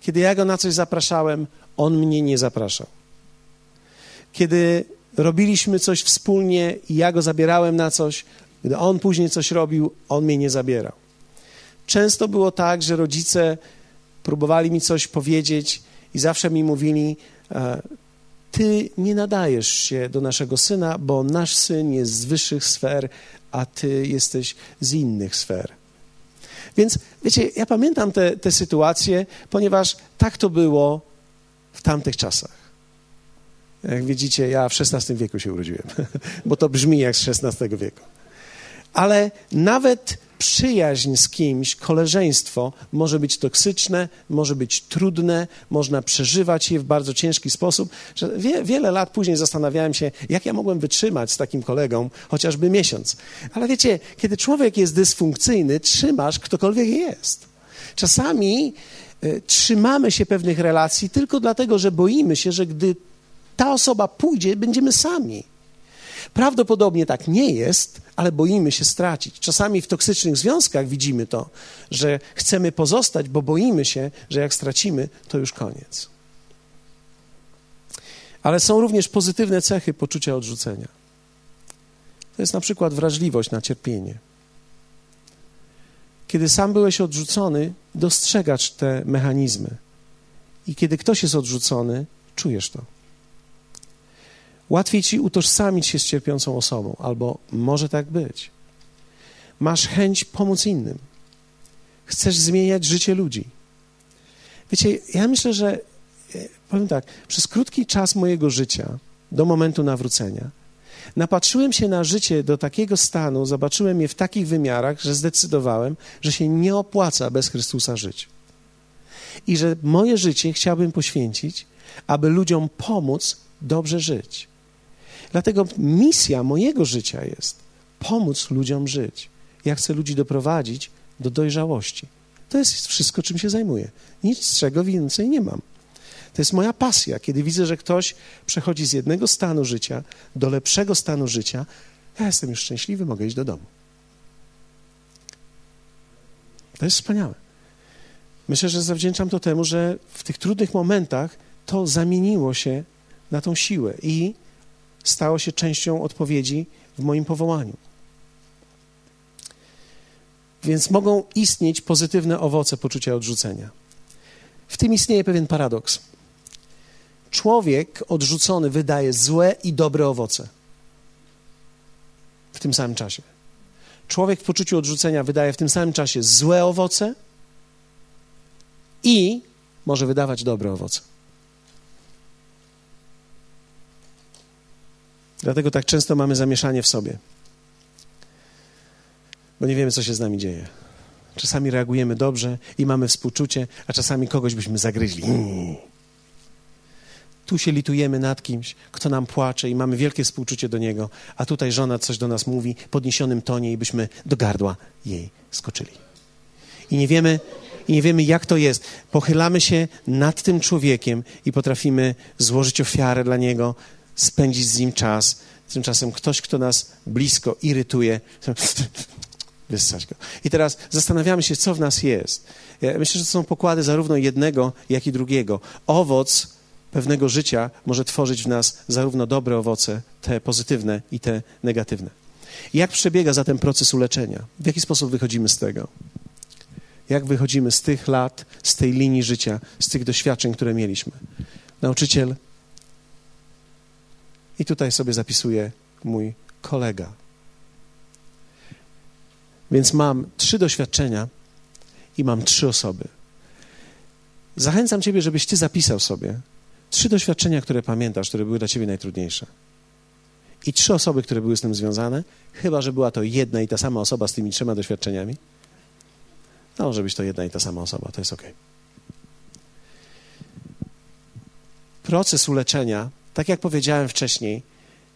Kiedy ja go na coś zapraszałem, on mnie nie zapraszał. Kiedy robiliśmy coś wspólnie i ja go zabierałem na coś, gdy on później coś robił, on mnie nie zabierał. Często było tak, że rodzice próbowali mi coś powiedzieć i zawsze mi mówili: e, Ty nie nadajesz się do naszego syna, bo nasz syn jest z wyższych sfer, a ty jesteś z innych sfer. Więc wiecie, ja pamiętam te, te sytuacje, ponieważ tak to było w tamtych czasach. Jak widzicie, ja w XVI wieku się urodziłem, bo to brzmi jak z XVI wieku. Ale nawet przyjaźń z kimś, koleżeństwo może być toksyczne, może być trudne, można przeżywać je w bardzo ciężki sposób. Wie, wiele lat później zastanawiałem się, jak ja mogłem wytrzymać z takim kolegą chociażby miesiąc. Ale wiecie, kiedy człowiek jest dysfunkcyjny, trzymasz ktokolwiek jest. Czasami y, trzymamy się pewnych relacji tylko dlatego, że boimy się, że gdy ta osoba pójdzie, będziemy sami. Prawdopodobnie tak nie jest, ale boimy się stracić. Czasami w toksycznych związkach widzimy to, że chcemy pozostać, bo boimy się, że jak stracimy, to już koniec. Ale są również pozytywne cechy poczucia odrzucenia. To jest na przykład wrażliwość na cierpienie. Kiedy sam byłeś odrzucony, dostrzegasz te mechanizmy. I kiedy ktoś jest odrzucony, czujesz to. Łatwiej ci utożsamić się z cierpiącą osobą, albo może tak być. Masz chęć pomóc innym. Chcesz zmieniać życie ludzi. Wiecie, ja myślę, że e, powiem tak, przez krótki czas mojego życia, do momentu nawrócenia, napatrzyłem się na życie do takiego stanu, zobaczyłem je w takich wymiarach, że zdecydowałem, że się nie opłaca bez Chrystusa żyć. I że moje życie chciałbym poświęcić, aby ludziom pomóc dobrze żyć. Dlatego misja mojego życia jest pomóc ludziom żyć. Ja chcę ludzi doprowadzić do dojrzałości. To jest wszystko, czym się zajmuję. Nic z czego więcej nie mam. To jest moja pasja, kiedy widzę, że ktoś przechodzi z jednego stanu życia do lepszego stanu życia. Ja jestem już szczęśliwy, mogę iść do domu. To jest wspaniałe. Myślę, że zawdzięczam to temu, że w tych trudnych momentach to zamieniło się na tą siłę i stało się częścią odpowiedzi w moim powołaniu. Więc mogą istnieć pozytywne owoce poczucia odrzucenia. W tym istnieje pewien paradoks. Człowiek odrzucony wydaje złe i dobre owoce w tym samym czasie. Człowiek w poczuciu odrzucenia wydaje w tym samym czasie złe owoce i może wydawać dobre owoce. Dlatego tak często mamy zamieszanie w sobie, bo nie wiemy, co się z nami dzieje. Czasami reagujemy dobrze i mamy współczucie, a czasami kogoś byśmy zagryźli. Tu się litujemy nad kimś, kto nam płacze i mamy wielkie współczucie do niego, a tutaj żona coś do nas mówi podniesionym tonie i byśmy do gardła jej skoczyli. I nie wiemy, i nie wiemy, jak to jest. Pochylamy się nad tym człowiekiem i potrafimy złożyć ofiarę dla niego, spędzić z nim czas. Tymczasem ktoś, kto nas blisko irytuje, wyssać go. I teraz zastanawiamy się, co w nas jest. Ja myślę, że to są pokłady zarówno jednego, jak i drugiego. Owoc pewnego życia może tworzyć w nas zarówno dobre owoce, te pozytywne i te negatywne. Jak przebiega zatem proces uleczenia? W jaki sposób wychodzimy z tego? Jak wychodzimy z tych lat, z tej linii życia, z tych doświadczeń, które mieliśmy? Nauczyciel, i tutaj sobie zapisuje mój kolega. Więc mam trzy doświadczenia i mam trzy osoby. Zachęcam Ciebie, żebyś Ty zapisał sobie trzy doświadczenia, które pamiętasz, które były dla Ciebie najtrudniejsze. I trzy osoby, które były z tym związane, chyba że była to jedna i ta sama osoba z tymi trzema doświadczeniami. No, może być to jedna i ta sama osoba, to jest ok. Proces uleczenia, tak jak powiedziałem wcześniej,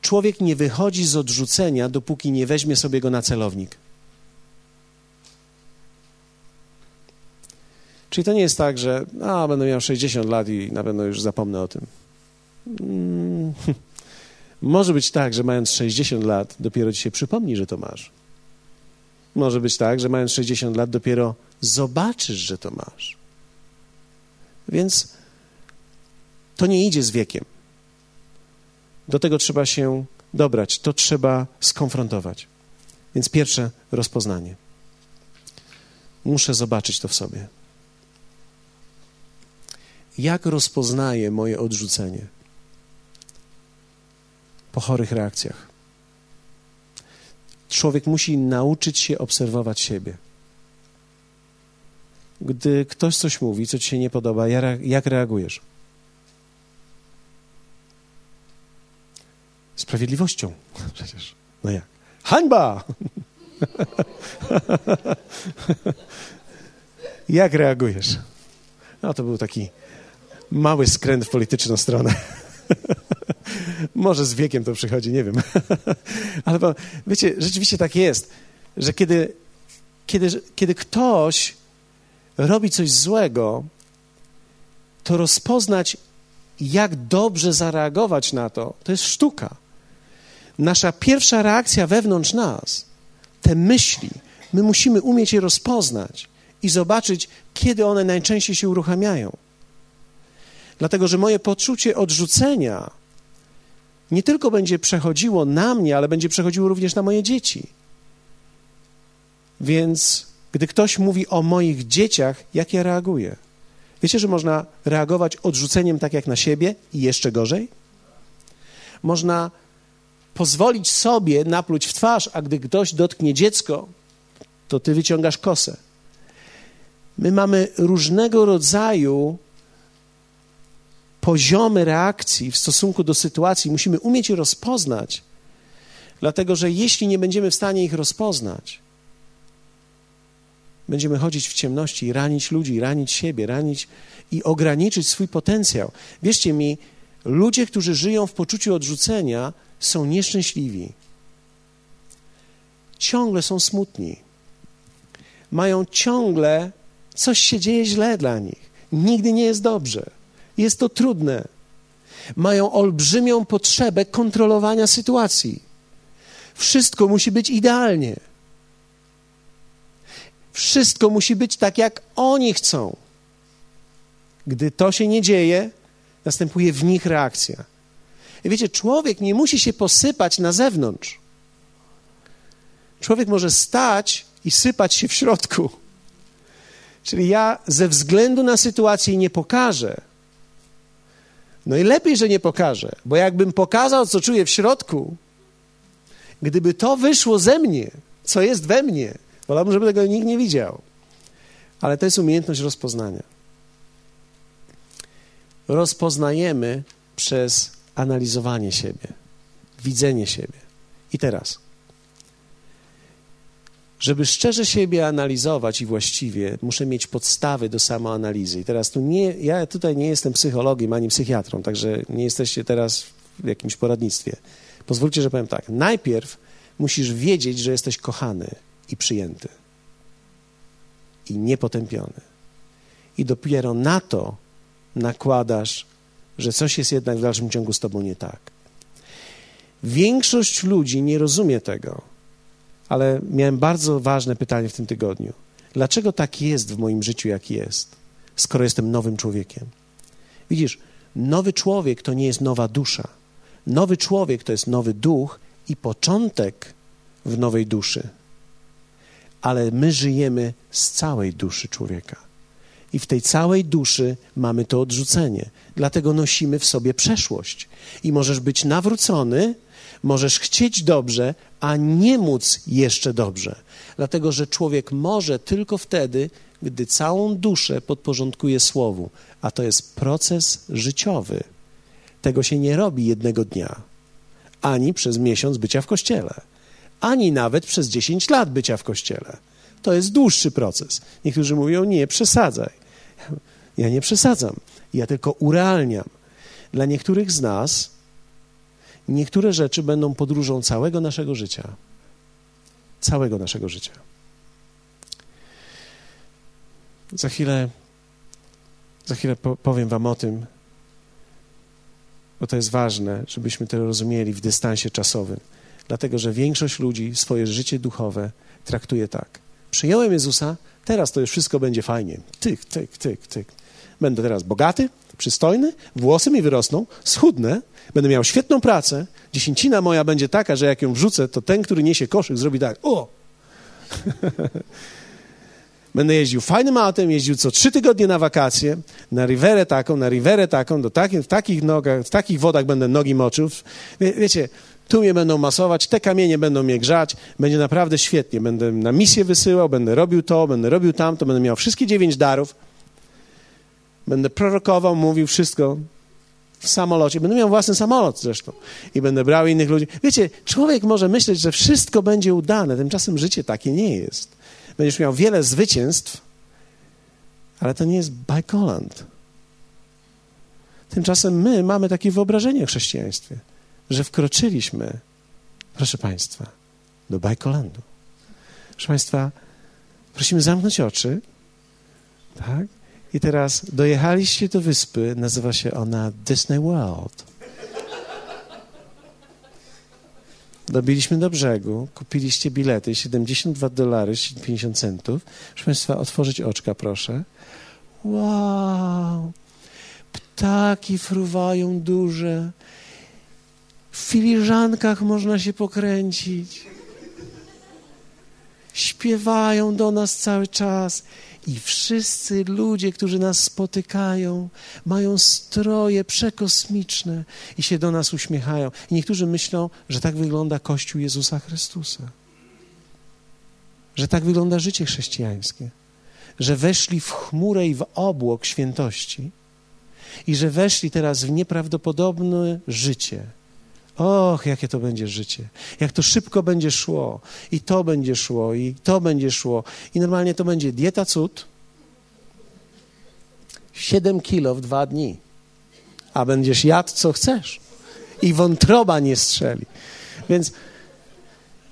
człowiek nie wychodzi z odrzucenia, dopóki nie weźmie sobie go na celownik. Czyli to nie jest tak, że a, będę miał 60 lat i na pewno już zapomnę o tym. Hmm. Może być tak, że mając 60 lat dopiero ci się przypomni, że to masz. Może być tak, że mając 60 lat dopiero zobaczysz, że to masz. Więc to nie idzie z wiekiem. Do tego trzeba się dobrać, to trzeba skonfrontować. Więc pierwsze rozpoznanie. Muszę zobaczyć to w sobie. Jak rozpoznaję moje odrzucenie? Po chorych reakcjach. Człowiek musi nauczyć się obserwować siebie. Gdy ktoś coś mówi, co ci się nie podoba, jak reagujesz? Sprawiedliwością. Przecież. No jak? Hańba! jak reagujesz? No to był taki mały skręt w polityczną stronę. Może z wiekiem to przychodzi, nie wiem. Ale wiecie, rzeczywiście tak jest, że kiedy, kiedy, kiedy ktoś robi coś złego, to rozpoznać, jak dobrze zareagować na to, to jest sztuka. Nasza pierwsza reakcja wewnątrz nas, te myśli, my musimy umieć je rozpoznać i zobaczyć, kiedy one najczęściej się uruchamiają. Dlatego, że moje poczucie odrzucenia nie tylko będzie przechodziło na mnie, ale będzie przechodziło również na moje dzieci. Więc gdy ktoś mówi o moich dzieciach, jak ja reaguję? Wiecie, że można reagować odrzuceniem tak jak na siebie i jeszcze gorzej? Można pozwolić sobie napluć w twarz, a gdy ktoś dotknie dziecko, to ty wyciągasz kosę. My mamy różnego rodzaju poziomy reakcji w stosunku do sytuacji. Musimy umieć je rozpoznać, dlatego że jeśli nie będziemy w stanie ich rozpoznać, będziemy chodzić w ciemności i ranić ludzi, ranić siebie, ranić i ograniczyć swój potencjał. Wierzcie mi, ludzie, którzy żyją w poczuciu odrzucenia, są nieszczęśliwi. Ciągle są smutni. Mają ciągle coś się dzieje źle dla nich. Nigdy nie jest dobrze. Jest to trudne. Mają olbrzymią potrzebę kontrolowania sytuacji. Wszystko musi być idealnie. Wszystko musi być tak, jak oni chcą. Gdy to się nie dzieje, następuje w nich reakcja. I wiecie, człowiek nie musi się posypać na zewnątrz. Człowiek może stać i sypać się w środku. Czyli ja ze względu na sytuację nie pokażę, no i lepiej, że nie pokażę, bo jakbym pokazał, co czuję w środku, gdyby to wyszło ze mnie, co jest we mnie, wolałbym, żeby tego nikt nie widział. Ale to jest umiejętność rozpoznania. Rozpoznajemy przez analizowanie siebie, widzenie siebie. I teraz żeby szczerze siebie analizować i właściwie, muszę mieć podstawy do samoanalizy. I teraz tu nie, ja tutaj nie jestem psychologiem ani psychiatrą, także nie jesteście teraz w jakimś poradnictwie. Pozwólcie, że powiem tak. Najpierw musisz wiedzieć, że jesteś kochany i przyjęty. I niepotępiony. I dopiero na to nakładasz, że coś jest jednak w dalszym ciągu z tobą nie tak. Większość ludzi nie rozumie tego ale miałem bardzo ważne pytanie w tym tygodniu. Dlaczego tak jest w moim życiu, jak jest, skoro jestem nowym człowiekiem? Widzisz, Nowy człowiek to nie jest nowa dusza. Nowy człowiek to jest nowy duch i początek w nowej duszy. Ale my żyjemy z całej duszy człowieka. I w tej całej duszy mamy to odrzucenie. Dlatego nosimy w sobie przeszłość. I możesz być nawrócony, możesz chcieć dobrze, a nie móc jeszcze dobrze. Dlatego, że człowiek może tylko wtedy, gdy całą duszę podporządkuje Słowu, a to jest proces życiowy. Tego się nie robi jednego dnia, ani przez miesiąc bycia w kościele, ani nawet przez 10 lat bycia w kościele. To jest dłuższy proces. Niektórzy mówią: Nie przesadzaj. Ja nie przesadzam, ja tylko urealniam. Dla niektórych z nas niektóre rzeczy będą podróżą całego naszego życia. Całego naszego życia. Za chwilę, za chwilę powiem Wam o tym, bo to jest ważne, żebyśmy to rozumieli w dystansie czasowym. Dlatego, że większość ludzi swoje życie duchowe traktuje tak. Przyjąłem Jezusa, teraz to już wszystko będzie fajnie. Tyk, tyk, tyk, tyk. Będę teraz bogaty, przystojny, włosy mi wyrosną, schudnę, będę miał świetną pracę, dziesięcina moja będzie taka, że jak ją wrzucę, to ten, który niesie koszyk, zrobi tak. O! Będę jeździł fajnym autem, jeździł co trzy tygodnie na wakacje, na riverę taką, na riverę taką, do taki, w, takich nogach, w takich wodach będę nogi moczył. Wie, wiecie, tu mnie będą masować, te kamienie będą mnie grzać, będzie naprawdę świetnie. Będę na misję wysyłał, będę robił to, będę robił tamto, będę miał wszystkie dziewięć darów. Będę prorokował, mówił wszystko w samolocie. Będę miał własny samolot zresztą i będę brał innych ludzi. Wiecie, człowiek może myśleć, że wszystko będzie udane, tymczasem życie takie nie jest. Będziesz miał wiele zwycięstw, ale to nie jest bajkoland. Tymczasem my mamy takie wyobrażenie o chrześcijaństwie, że wkroczyliśmy, proszę Państwa, do bajkolandu. Proszę Państwa, prosimy zamknąć oczy, tak? I teraz dojechaliście do wyspy, nazywa się ona Disney World. Dobiliśmy do brzegu, kupiliście bilety, 72 dolary, 50 centów. Proszę Państwa, otworzyć oczka, proszę. Wow! Ptaki fruwają duże. W filiżankach można się pokręcić. Śpiewają do nas cały czas. I wszyscy ludzie, którzy nas spotykają, mają stroje przekosmiczne i się do nas uśmiechają. I niektórzy myślą, że tak wygląda Kościół Jezusa Chrystusa. Że tak wygląda życie chrześcijańskie. Że weszli w chmurę i w obłok świętości i że weszli teraz w nieprawdopodobne życie. Och, jakie to będzie życie. Jak to szybko będzie szło. I to będzie szło, i to będzie szło. I normalnie to będzie dieta cud. 7 kilo w dwa dni. A będziesz jadł, co chcesz. I wątroba nie strzeli. Więc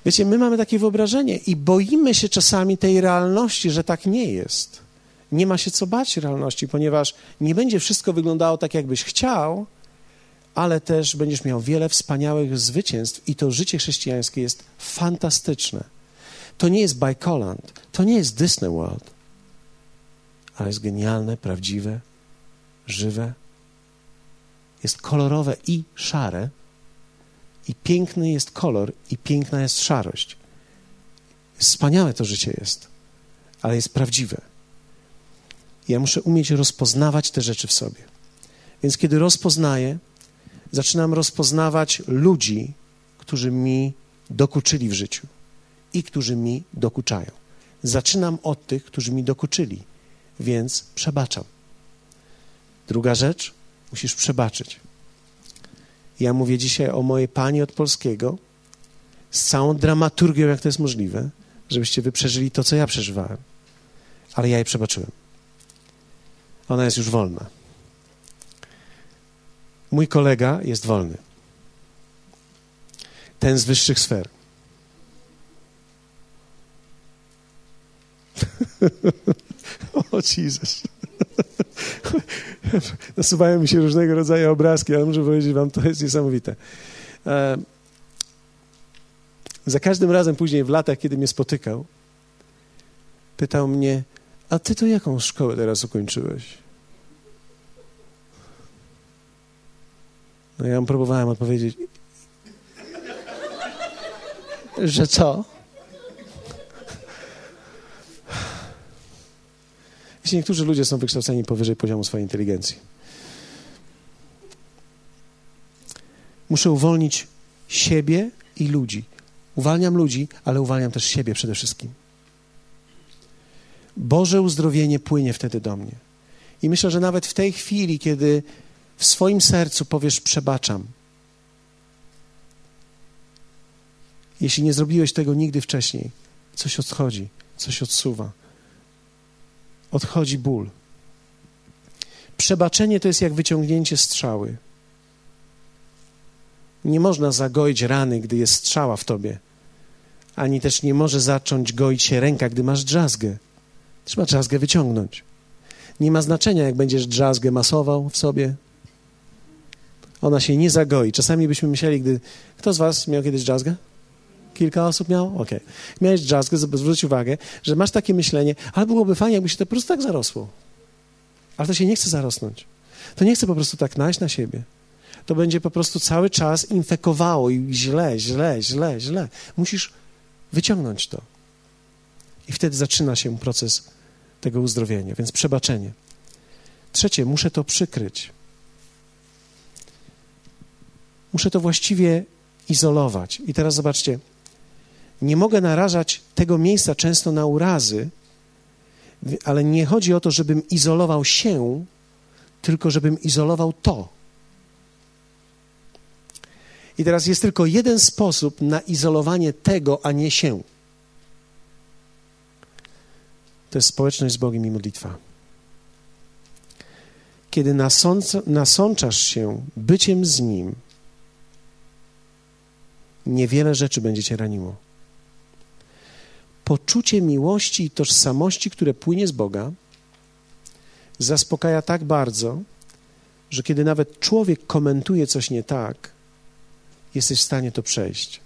wiecie, my mamy takie wyobrażenie i boimy się czasami tej realności, że tak nie jest. Nie ma się co bać realności, ponieważ nie będzie wszystko wyglądało tak, jakbyś chciał, ale też będziesz miał wiele wspaniałych zwycięstw i to życie chrześcijańskie jest fantastyczne. To nie jest Bajkoland, to nie jest Disney World, ale jest genialne, prawdziwe, żywe. Jest kolorowe i szare. I piękny jest kolor, i piękna jest szarość. Wspaniałe to życie jest, ale jest prawdziwe. Ja muszę umieć rozpoznawać te rzeczy w sobie. Więc kiedy rozpoznaję, zaczynam rozpoznawać ludzi, którzy mi dokuczyli w życiu i którzy mi dokuczają. Zaczynam od tych, którzy mi dokuczyli, więc przebaczam. Druga rzecz, musisz przebaczyć. Ja mówię dzisiaj o mojej pani od polskiego, z całą dramaturgią, jak to jest możliwe, żebyście wy przeżyli to, co ja przeżywałem. Ale ja jej przebaczyłem. Ona jest już wolna. Mój kolega jest wolny. Ten z wyższych sfer. o Jezus. Nasuwają mi się różnego rodzaju obrazki, ale muszę powiedzieć wam, to jest niesamowite. E, za każdym razem później w latach, kiedy mnie spotykał, pytał mnie, a ty to jaką szkołę teraz ukończyłeś? No ja mu próbowałem odpowiedzieć, że co? Wiecie, niektórzy ludzie są wykształceni powyżej poziomu swojej inteligencji. Muszę uwolnić siebie i ludzi. Uwalniam ludzi, ale uwalniam też siebie przede wszystkim. Boże uzdrowienie płynie wtedy do mnie. I myślę, że nawet w tej chwili, kiedy w swoim sercu powiesz przebaczam, jeśli nie zrobiłeś tego nigdy wcześniej, coś odchodzi, coś odsuwa. Odchodzi ból. Przebaczenie to jest jak wyciągnięcie strzały. Nie można zagoić rany, gdy jest strzała w tobie, ani też nie może zacząć goić się ręka, gdy masz drzazgę. Trzeba drzazgę wyciągnąć. Nie ma znaczenia, jak będziesz drzazgę masował w sobie. Ona się nie zagoi. Czasami byśmy myśleli, gdy... Kto z was miał kiedyś drzazgę? Kilka osób miało? Okej. Okay. Miałeś drzazgę, zwróć uwagę, że masz takie myślenie, ale byłoby fajnie, jakby się to po prostu tak zarosło. Ale to się nie chce zarosnąć. To nie chce po prostu tak naść na siebie. To będzie po prostu cały czas infekowało i źle, źle, źle, źle. Musisz wyciągnąć to. I wtedy zaczyna się proces tego uzdrowienia, więc przebaczenie. Trzecie, muszę to przykryć. Muszę to właściwie izolować. I teraz zobaczcie, nie mogę narażać tego miejsca często na urazy, ale nie chodzi o to, żebym izolował się, tylko żebym izolował to. I teraz jest tylko jeden sposób na izolowanie tego, a nie się. To jest społeczność z Bogiem i modlitwa. Kiedy nasączasz się byciem z Nim, niewiele rzeczy będzie cię raniło. Poczucie miłości i tożsamości, które płynie z Boga, zaspokaja tak bardzo, że kiedy nawet człowiek komentuje coś nie tak, jesteś w stanie to przejść.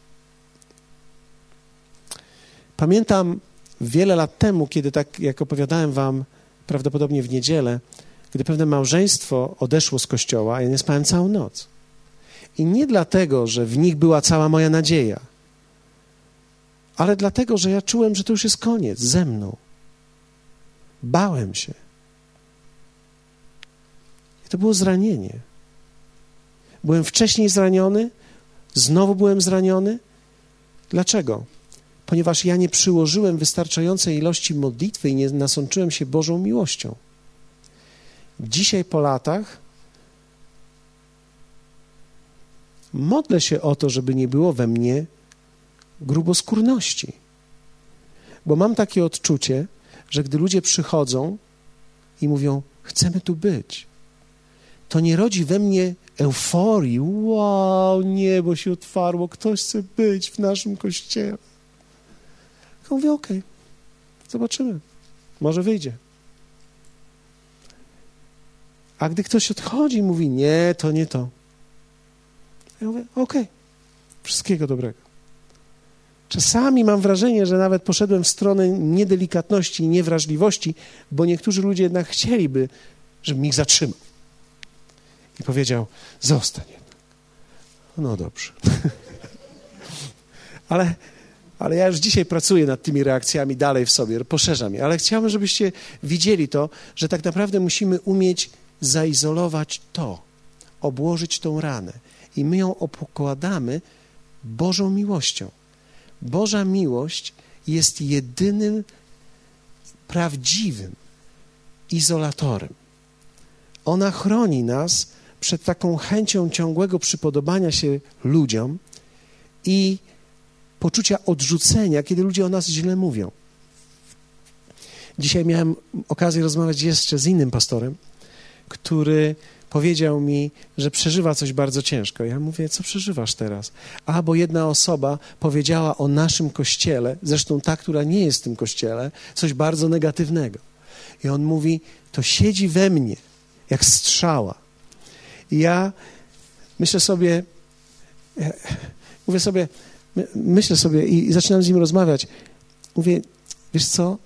Pamiętam wiele lat temu, kiedy tak jak opowiadałem wam prawdopodobnie w niedzielę, gdy pewne małżeństwo odeszło z kościoła, ja nie spałem całą noc. I nie dlatego, że w nich była cała moja nadzieja, ale dlatego, że ja czułem, że to już jest koniec ze mną. Bałem się. I to było zranienie. Byłem wcześniej zraniony, znowu byłem zraniony. Dlaczego? Ponieważ ja nie przyłożyłem wystarczającej ilości modlitwy i nie nasączyłem się Bożą miłością. Dzisiaj po latach modlę się o to, żeby nie było we mnie gruboskórności. Bo mam takie odczucie, że gdy ludzie przychodzą i mówią, chcemy tu być, to nie rodzi we mnie euforii. Wow, niebo się otwarło, ktoś chce być w naszym kościele. Ja mówię, okay, zobaczymy, może wyjdzie. A gdy ktoś odchodzi i mówi, nie, to nie to, ja mówię, okej, okay, wszystkiego dobrego. Czasami mam wrażenie, że nawet poszedłem w stronę niedelikatności i niewrażliwości, bo niektórzy ludzie jednak chcieliby, żebym ich zatrzymał. I powiedział, zostań jednak. No dobrze. ale, ale ja już dzisiaj pracuję nad tymi reakcjami dalej w sobie, poszerzam je. Ale chciałbym, żebyście widzieli to, że tak naprawdę musimy umieć zaizolować to, obłożyć tą ranę i my ją obkładamy Bożą miłością. Boża miłość jest jedynym prawdziwym izolatorem. Ona chroni nas przed taką chęcią ciągłego przypodobania się ludziom i poczucia odrzucenia, kiedy ludzie o nas źle mówią. Dzisiaj miałem okazję rozmawiać jeszcze z innym pastorem, który powiedział mi, że przeżywa coś bardzo ciężko. Ja mówię, co przeżywasz teraz? A, bo jedna osoba powiedziała o naszym kościele, zresztą ta, która nie jest w tym kościele, coś bardzo negatywnego. I on mówi, to siedzi we mnie, jak strzała. I ja myślę sobie, mówię sobie, myślę sobie i zaczynam z nim rozmawiać. Mówię, wiesz co,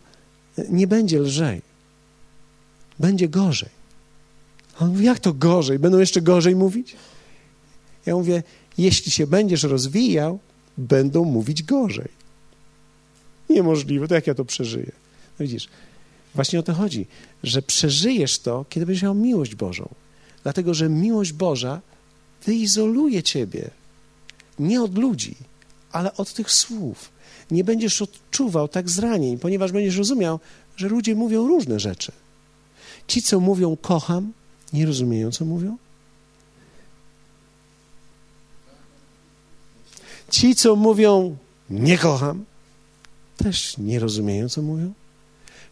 nie będzie lżej, będzie gorzej. On mówi, jak to gorzej? Będą jeszcze gorzej mówić? Ja mówię, jeśli się będziesz rozwijał, będą mówić gorzej. Niemożliwe, to jak ja to przeżyję? No widzisz, właśnie o to chodzi, że przeżyjesz to, kiedy będziesz miał miłość Bożą. Dlatego, że miłość Boża wyizoluje ciebie nie od ludzi, ale od tych słów. Nie będziesz odczuwał tak zranień, ponieważ będziesz rozumiał, że ludzie mówią różne rzeczy. Ci, co mówią kocham, nie rozumieją, co mówią. Ci, co mówią nie kocham, też nie rozumieją, co mówią.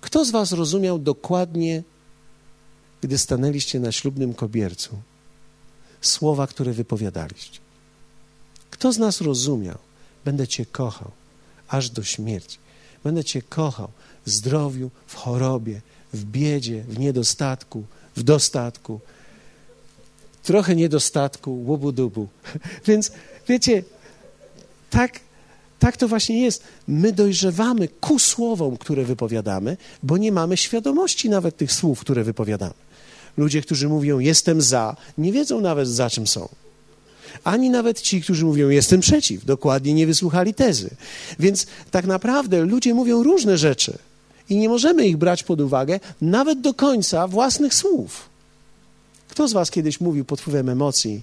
Kto z Was rozumiał dokładnie, gdy stanęliście na ślubnym kobiercu, słowa, które wypowiadaliście? Kto z nas rozumiał? Będę Cię kochał aż do śmierci. Będę Cię kochał w zdrowiu, w chorobie, w biedzie, w niedostatku, w dostatku. Trochę niedostatku, łubu-dubu. Więc wiecie, tak, tak to właśnie jest. My dojrzewamy ku słowom, które wypowiadamy, bo nie mamy świadomości nawet tych słów, które wypowiadamy. Ludzie, którzy mówią jestem za, nie wiedzą nawet za czym są. Ani nawet ci, którzy mówią jestem przeciw, dokładnie nie wysłuchali tezy. Więc tak naprawdę ludzie mówią różne rzeczy i nie możemy ich brać pod uwagę nawet do końca własnych słów. Kto z Was kiedyś mówił pod wpływem emocji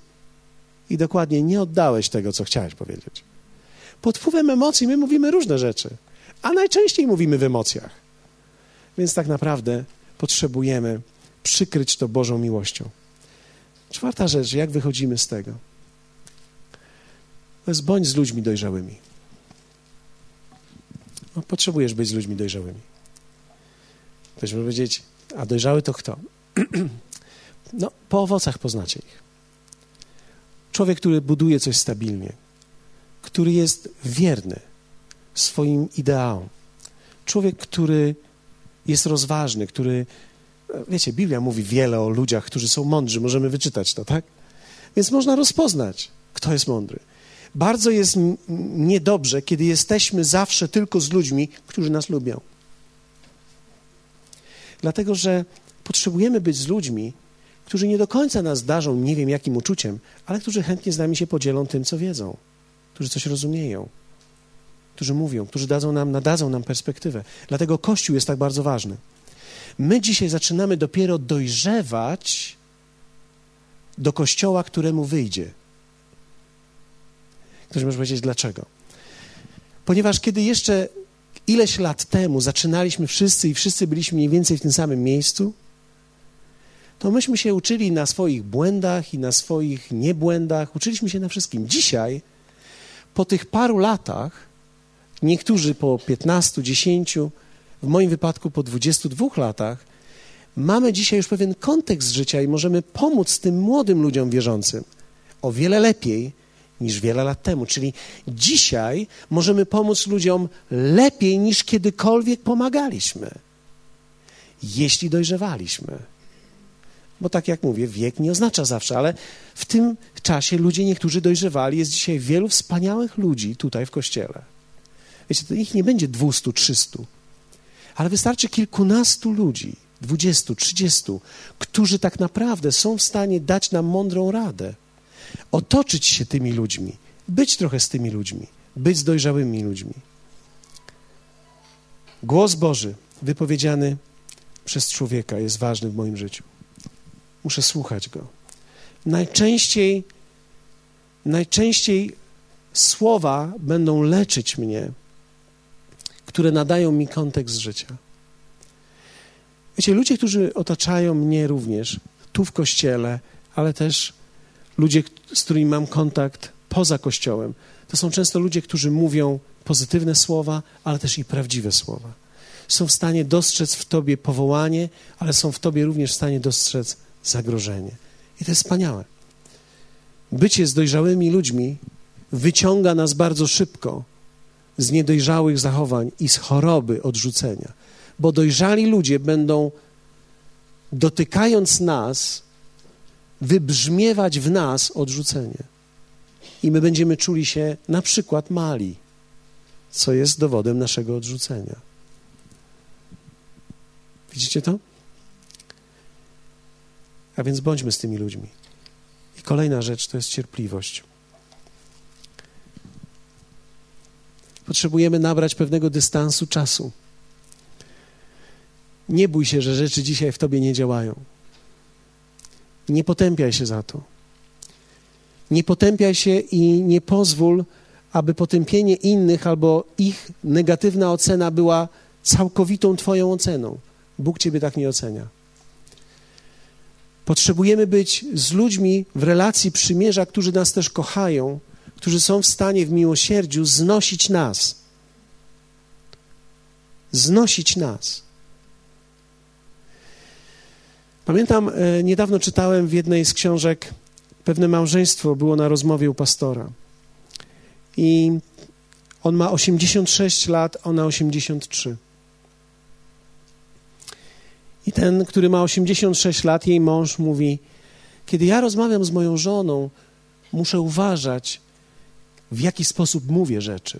i dokładnie nie oddałeś tego, co chciałeś powiedzieć? Pod wpływem emocji my mówimy różne rzeczy, a najczęściej mówimy w emocjach. Więc tak naprawdę potrzebujemy przykryć to Bożą miłością. Czwarta rzecz, jak wychodzimy z tego? To jest bądź z ludźmi dojrzałymi. No, potrzebujesz być z ludźmi dojrzałymi. Może powiedzieć, a dojrzały to kto? no, po owocach poznacie ich. Człowiek, który buduje coś stabilnie, który jest wierny swoim ideałom. Człowiek, który jest rozważny, który. Wiecie, Biblia mówi wiele o ludziach, którzy są mądrzy, możemy wyczytać to, tak? Więc można rozpoznać, kto jest mądry. Bardzo jest niedobrze, kiedy jesteśmy zawsze tylko z ludźmi, którzy nas lubią. Dlatego, że potrzebujemy być z ludźmi, którzy nie do końca nas darzą nie wiem jakim uczuciem, ale którzy chętnie z nami się podzielą tym, co wiedzą którzy coś rozumieją, którzy mówią, którzy dadzą nam, nadadzą nam perspektywę. Dlatego Kościół jest tak bardzo ważny. My dzisiaj zaczynamy dopiero dojrzewać do Kościoła, któremu wyjdzie. Ktoś może powiedzieć, dlaczego? Ponieważ kiedy jeszcze ileś lat temu zaczynaliśmy wszyscy i wszyscy byliśmy mniej więcej w tym samym miejscu, to myśmy się uczyli na swoich błędach i na swoich niebłędach, uczyliśmy się na wszystkim. Dzisiaj po tych paru latach, niektórzy po 15, 10, w moim wypadku po 22 latach, mamy dzisiaj już pewien kontekst życia i możemy pomóc tym młodym ludziom wierzącym o wiele lepiej niż wiele lat temu. Czyli dzisiaj możemy pomóc ludziom lepiej niż kiedykolwiek pomagaliśmy, jeśli dojrzewaliśmy. Bo tak jak mówię, wiek nie oznacza zawsze, ale w tym czasie ludzie niektórzy dojrzewali. Jest dzisiaj wielu wspaniałych ludzi tutaj w kościele. Wiecie, to ich nie będzie dwustu, trzystu, ale wystarczy kilkunastu ludzi, dwudziestu, trzydziestu, którzy tak naprawdę są w stanie dać nam mądrą radę, otoczyć się tymi ludźmi, być trochę z tymi ludźmi, być z dojrzałymi ludźmi. Głos Boży wypowiedziany przez człowieka jest ważny w moim życiu. Muszę słuchać go. Najczęściej, najczęściej słowa będą leczyć mnie, które nadają mi kontekst życia. Wiecie, ludzie, którzy otaczają mnie również, tu w kościele, ale też ludzie, z którymi mam kontakt poza kościołem, to są często ludzie, którzy mówią pozytywne słowa, ale też i prawdziwe słowa. Są w stanie dostrzec w tobie powołanie, ale są w tobie również w stanie dostrzec zagrożenie. I to jest wspaniałe. Bycie z dojrzałymi ludźmi wyciąga nas bardzo szybko z niedojrzałych zachowań i z choroby odrzucenia, bo dojrzali ludzie będą, dotykając nas, wybrzmiewać w nas odrzucenie. I my będziemy czuli się na przykład mali, co jest dowodem naszego odrzucenia. Widzicie to? A więc bądźmy z tymi ludźmi. Kolejna rzecz to jest cierpliwość. Potrzebujemy nabrać pewnego dystansu czasu. Nie bój się, że rzeczy dzisiaj w tobie nie działają. Nie potępiaj się za to. Nie potępiaj się i nie pozwól, aby potępienie innych albo ich negatywna ocena była całkowitą Twoją oceną. Bóg Ciebie tak nie ocenia. Potrzebujemy być z ludźmi w relacji przymierza, którzy nas też kochają, którzy są w stanie w miłosierdziu znosić nas. Znosić nas. Pamiętam, e, niedawno czytałem w jednej z książek, pewne małżeństwo było na rozmowie u pastora. I on ma 86 lat, ona 83. I ten, który ma 86 lat, jej mąż mówi: Kiedy ja rozmawiam z moją żoną, muszę uważać, w jaki sposób mówię rzeczy.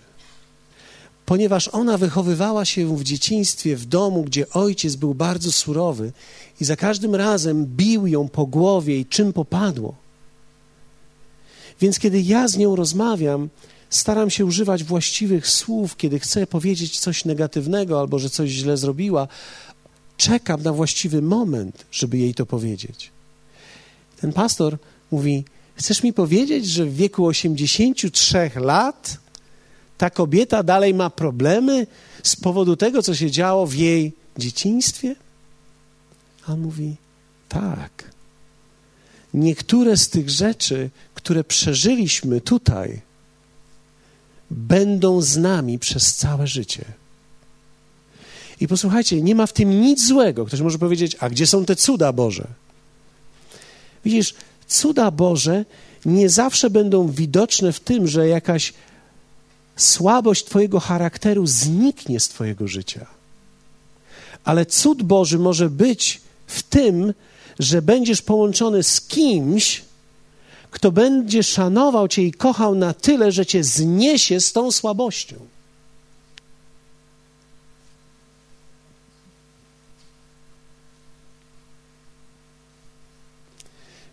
Ponieważ ona wychowywała się w dzieciństwie w domu, gdzie ojciec był bardzo surowy i za każdym razem bił ją po głowie i czym popadło. Więc kiedy ja z nią rozmawiam, staram się używać właściwych słów, kiedy chcę powiedzieć coś negatywnego albo że coś źle zrobiła, czekam na właściwy moment, żeby jej to powiedzieć. Ten pastor mówi: Chcesz mi powiedzieć, że w wieku 83 lat ta kobieta dalej ma problemy z powodu tego, co się działo w jej dzieciństwie? A on mówi: Tak. Niektóre z tych rzeczy, które przeżyliśmy tutaj, będą z nami przez całe życie. I posłuchajcie, nie ma w tym nic złego. Ktoś może powiedzieć, a gdzie są te cuda Boże? Widzisz, cuda Boże nie zawsze będą widoczne w tym, że jakaś słabość Twojego charakteru zniknie z Twojego życia. Ale cud Boży może być w tym, że będziesz połączony z kimś, kto będzie szanował Cię i kochał na tyle, że Cię zniesie z tą słabością.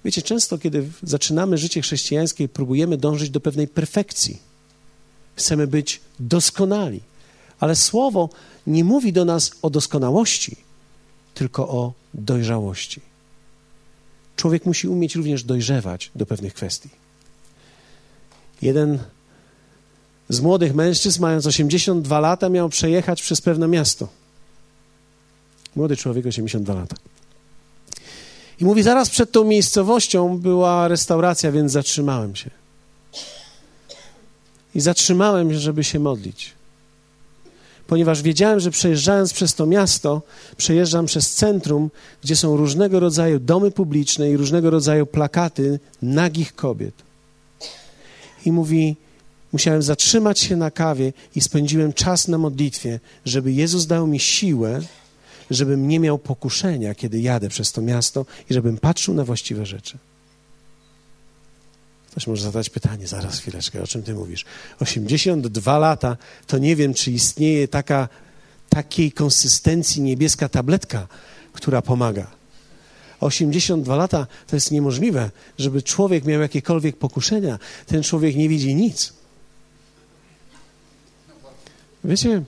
Wiecie, często, kiedy zaczynamy życie chrześcijańskie, próbujemy dążyć do pewnej perfekcji. Chcemy być doskonali. Ale słowo nie mówi do nas o doskonałości, tylko o dojrzałości. Człowiek musi umieć również dojrzewać do pewnych kwestii. Jeden z młodych mężczyzn, mając 82 lata, miał przejechać przez pewne miasto. Młody człowiek, 82 lata. I mówi, zaraz przed tą miejscowością była restauracja, więc zatrzymałem się. I zatrzymałem się, żeby się modlić. Ponieważ wiedziałem, że przejeżdżając przez to miasto, przejeżdżam przez centrum, gdzie są różnego rodzaju domy publiczne i różnego rodzaju plakaty nagich kobiet. I mówi, musiałem zatrzymać się na kawie i spędziłem czas na modlitwie, żeby Jezus dał mi siłę, żebym nie miał pokuszenia, kiedy jadę przez to miasto i żebym patrzył na właściwe rzeczy. Ktoś może zadać pytanie, zaraz chwileczkę, o czym ty mówisz? 82 lata, to nie wiem, czy istnieje taka, takiej konsystencji niebieska tabletka, która pomaga. 82 lata to jest niemożliwe, żeby człowiek miał jakiekolwiek pokuszenia. Ten człowiek nie widzi nic. Wiecie,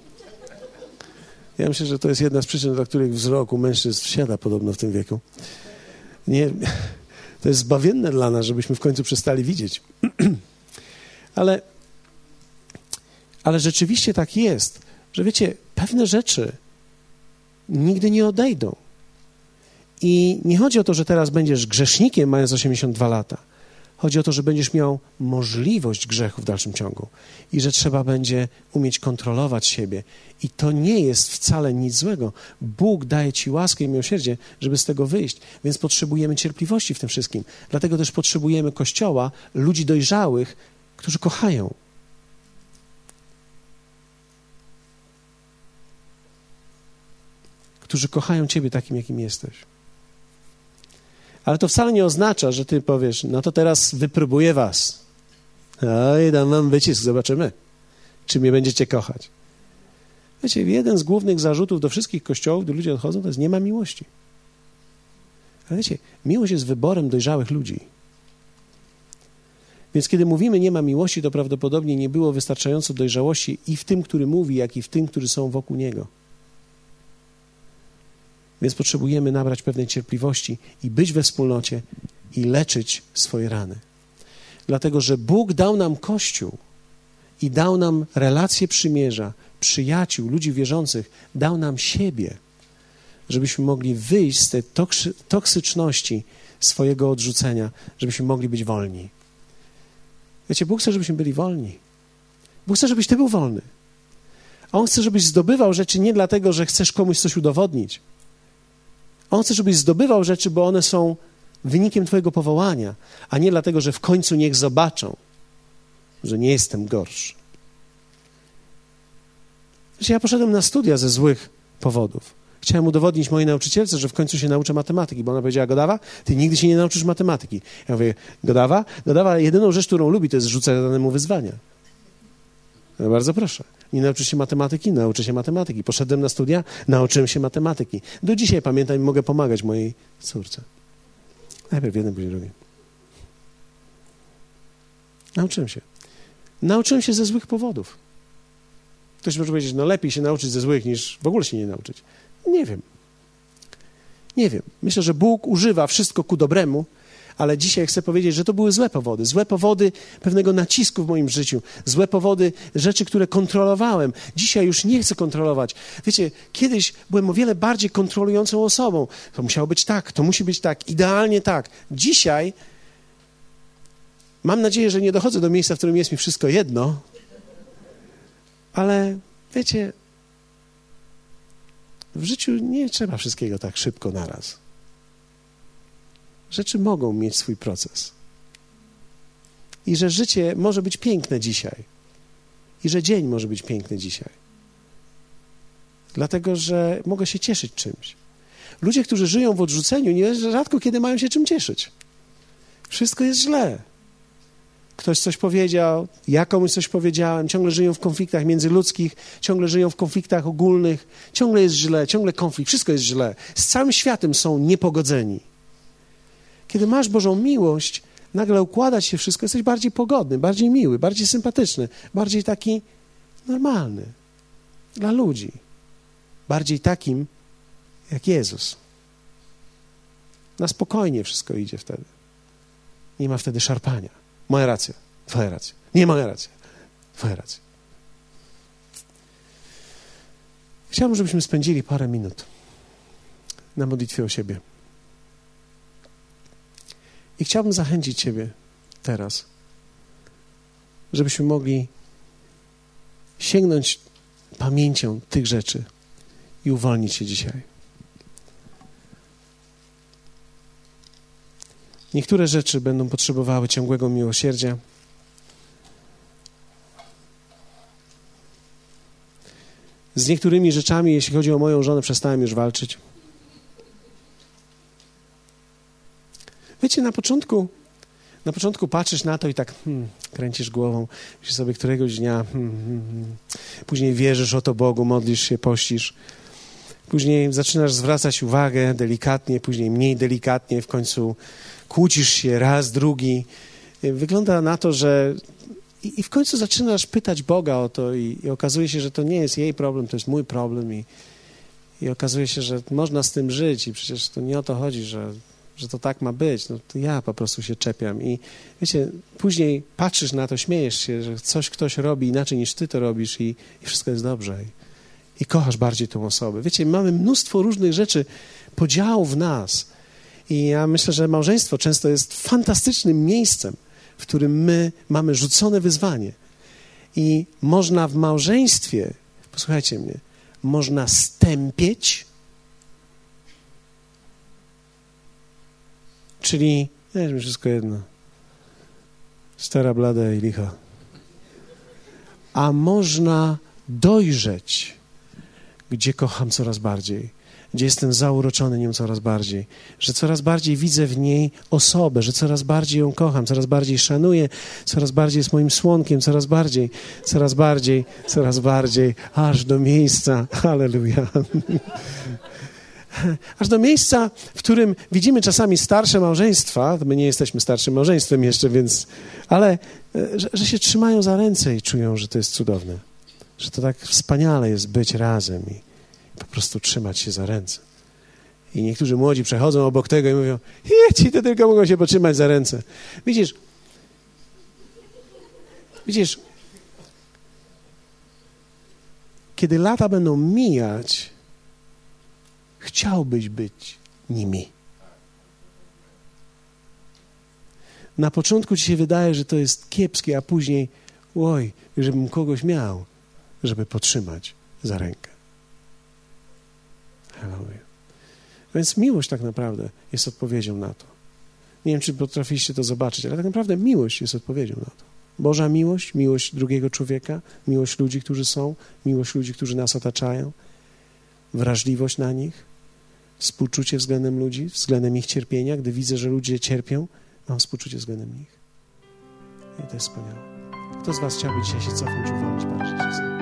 ja myślę, że to jest jedna z przyczyn, dla których wzrok u mężczyzn wsiada podobno w tym wieku. Nie, to jest zbawienne dla nas, żebyśmy w końcu przestali widzieć. ale, ale rzeczywiście tak jest, że wiecie, pewne rzeczy nigdy nie odejdą. I nie chodzi o to, że teraz będziesz grzesznikiem mając 82 lata. Chodzi o to, że będziesz miał możliwość grzechu w dalszym ciągu i że trzeba będzie umieć kontrolować siebie. I to nie jest wcale nic złego. Bóg daje ci łaskę i miłosierdzie, żeby z tego wyjść, więc potrzebujemy cierpliwości w tym wszystkim. Dlatego też potrzebujemy kościoła, ludzi dojrzałych, którzy kochają. Którzy kochają Ciebie takim, jakim jesteś. Ale to wcale nie oznacza, że ty powiesz, no to teraz wypróbuję was. Oj, dam wam wycisk, zobaczymy, czy mnie będziecie kochać. Wiecie, jeden z głównych zarzutów do wszystkich kościołów, gdy ludzie odchodzą, to jest nie ma miłości. Ale wiecie, miłość jest wyborem dojrzałych ludzi. Więc kiedy mówimy nie ma miłości, to prawdopodobnie nie było wystarczająco dojrzałości i w tym, który mówi, jak i w tym, którzy są wokół niego. Więc potrzebujemy nabrać pewnej cierpliwości i być we wspólnocie i leczyć swoje rany. Dlatego, że Bóg dał nam Kościół i dał nam relacje przymierza, przyjaciół, ludzi wierzących, dał nam siebie, żebyśmy mogli wyjść z tej toksyczności swojego odrzucenia, żebyśmy mogli być wolni. Wiecie, Bóg chce, żebyśmy byli wolni. Bóg chce, żebyś ty był wolny. A On chce, żebyś zdobywał rzeczy nie dlatego, że chcesz komuś coś udowodnić. On chce, żebyś zdobywał rzeczy, bo one są wynikiem Twojego powołania, a nie dlatego, że w końcu niech zobaczą, że nie jestem gorszy. Wiecie, ja poszedłem na studia ze złych powodów. Chciałem udowodnić mojej nauczycielce, że w końcu się nauczę matematyki, bo ona powiedziała, Godawa, ty nigdy się nie nauczysz matematyki. Ja mówię, Godawa? Godawa jedyną rzecz, którą lubi, to jest rzucać danemu wyzwania. No bardzo proszę. Nie nauczysz się matematyki? Nauczę się matematyki. Poszedłem na studia, nauczyłem się matematyki. Do dzisiaj pamiętam i mogę pomagać mojej córce. Najpierw jeden, później drugi. Nauczyłem się. Nauczyłem się ze złych powodów. Ktoś może powiedzieć, no lepiej się nauczyć ze złych, niż w ogóle się nie nauczyć. Nie wiem. Nie wiem. Myślę, że Bóg używa wszystko ku dobremu, ale dzisiaj chcę powiedzieć, że to były złe powody. Złe powody pewnego nacisku w moim życiu, złe powody rzeczy, które kontrolowałem. Dzisiaj już nie chcę kontrolować. Wiecie, kiedyś byłem o wiele bardziej kontrolującą osobą. To musiało być tak, to musi być tak, idealnie tak. Dzisiaj mam nadzieję, że nie dochodzę do miejsca, w którym jest mi wszystko jedno, ale wiecie, w życiu nie trzeba wszystkiego tak szybko naraz. Rzeczy mogą mieć swój proces. I że życie może być piękne dzisiaj. I że dzień może być piękny dzisiaj. Dlatego, że mogę się cieszyć czymś. Ludzie, którzy żyją w odrzuceniu, nie rzadko kiedy mają się czym cieszyć. Wszystko jest źle. Ktoś coś powiedział, ja komuś coś powiedziałem, ciągle żyją w konfliktach międzyludzkich, ciągle żyją w konfliktach ogólnych, ciągle jest źle, ciągle konflikt, wszystko jest źle. Z całym światem są niepogodzeni. Kiedy masz Bożą miłość, nagle układać się wszystko, jesteś bardziej pogodny, bardziej miły, bardziej sympatyczny, bardziej taki normalny dla ludzi. Bardziej takim jak Jezus. Na spokojnie wszystko idzie wtedy. Nie ma wtedy szarpania. Moja racja, twoja racja. Nie moja racja, twoja racja. Chciałbym, żebyśmy spędzili parę minut na modlitwie o siebie. I chciałbym zachęcić Ciebie teraz, żebyśmy mogli sięgnąć pamięcią tych rzeczy i uwolnić się dzisiaj. Niektóre rzeczy będą potrzebowały ciągłego miłosierdzia. Z niektórymi rzeczami, jeśli chodzi o moją żonę, przestałem już walczyć. Wiecie, na początku, na początku patrzysz na to i tak hmm, kręcisz głową, myślisz sobie któregoś dnia, hmm, hmm, hmm, później wierzysz o to Bogu, modlisz się, pościsz. Później zaczynasz zwracać uwagę delikatnie, później mniej delikatnie, w końcu kłócisz się raz, drugi. Wygląda na to, że i, w końcu zaczynasz pytać Boga o to i, i, okazuje się, że to nie jest jej problem, to jest mój problem i, i okazuje się, że można z tym żyć i przecież to nie o to chodzi, że że to tak ma być, no to ja po prostu się czepiam. I wiecie, później patrzysz na to, śmiejesz się, że coś ktoś robi inaczej niż ty to robisz i, i wszystko jest dobrze. I, I kochasz bardziej tą osobę. Wiecie, mamy mnóstwo różnych rzeczy, podziałów w nas. I ja myślę, że małżeństwo często jest fantastycznym miejscem, w którym my mamy rzucone wyzwanie. I można w małżeństwie, posłuchajcie mnie, można stępieć Czyli, jest mi wszystko jedno. Stara, blada i licha. A można dojrzeć, gdzie kocham coraz bardziej, gdzie jestem zauroczony nią coraz bardziej, że coraz bardziej widzę w niej osobę, że coraz bardziej ją kocham, coraz bardziej szanuję, coraz bardziej jest moim słonkiem, coraz bardziej, coraz bardziej, coraz bardziej, aż do miejsca. Halleluja. aż do miejsca, w którym widzimy czasami starsze małżeństwa, my nie jesteśmy starszym małżeństwem jeszcze, więc, ale e, że, że się trzymają za ręce i czują, że to jest cudowne, że to tak wspaniale jest być razem i po prostu trzymać się za ręce. I niektórzy młodzi przechodzą obok tego i mówią, ci to tylko mogą się potrzymać za ręce. Widzisz, widzisz, kiedy lata będą mijać, chciałbyś być nimi. Na początku ci się wydaje, że to jest kiepskie, a później, oj, żebym kogoś miał, żeby potrzymać za rękę. Hallelujah. Więc miłość tak naprawdę jest odpowiedzią na to. Nie wiem, czy potrafiliście to zobaczyć, ale tak naprawdę miłość jest odpowiedzią na to. Boża miłość, miłość drugiego człowieka, miłość ludzi, którzy są, miłość ludzi, którzy nas otaczają, wrażliwość na nich, współczucie względem ludzi, względem ich cierpienia. Gdy widzę, że ludzie cierpią, mam współczucie względem nich. I to jest wspaniałe. Kto z Was chciałby dzisiaj się cofnąć, uwolnić parę rzeczy?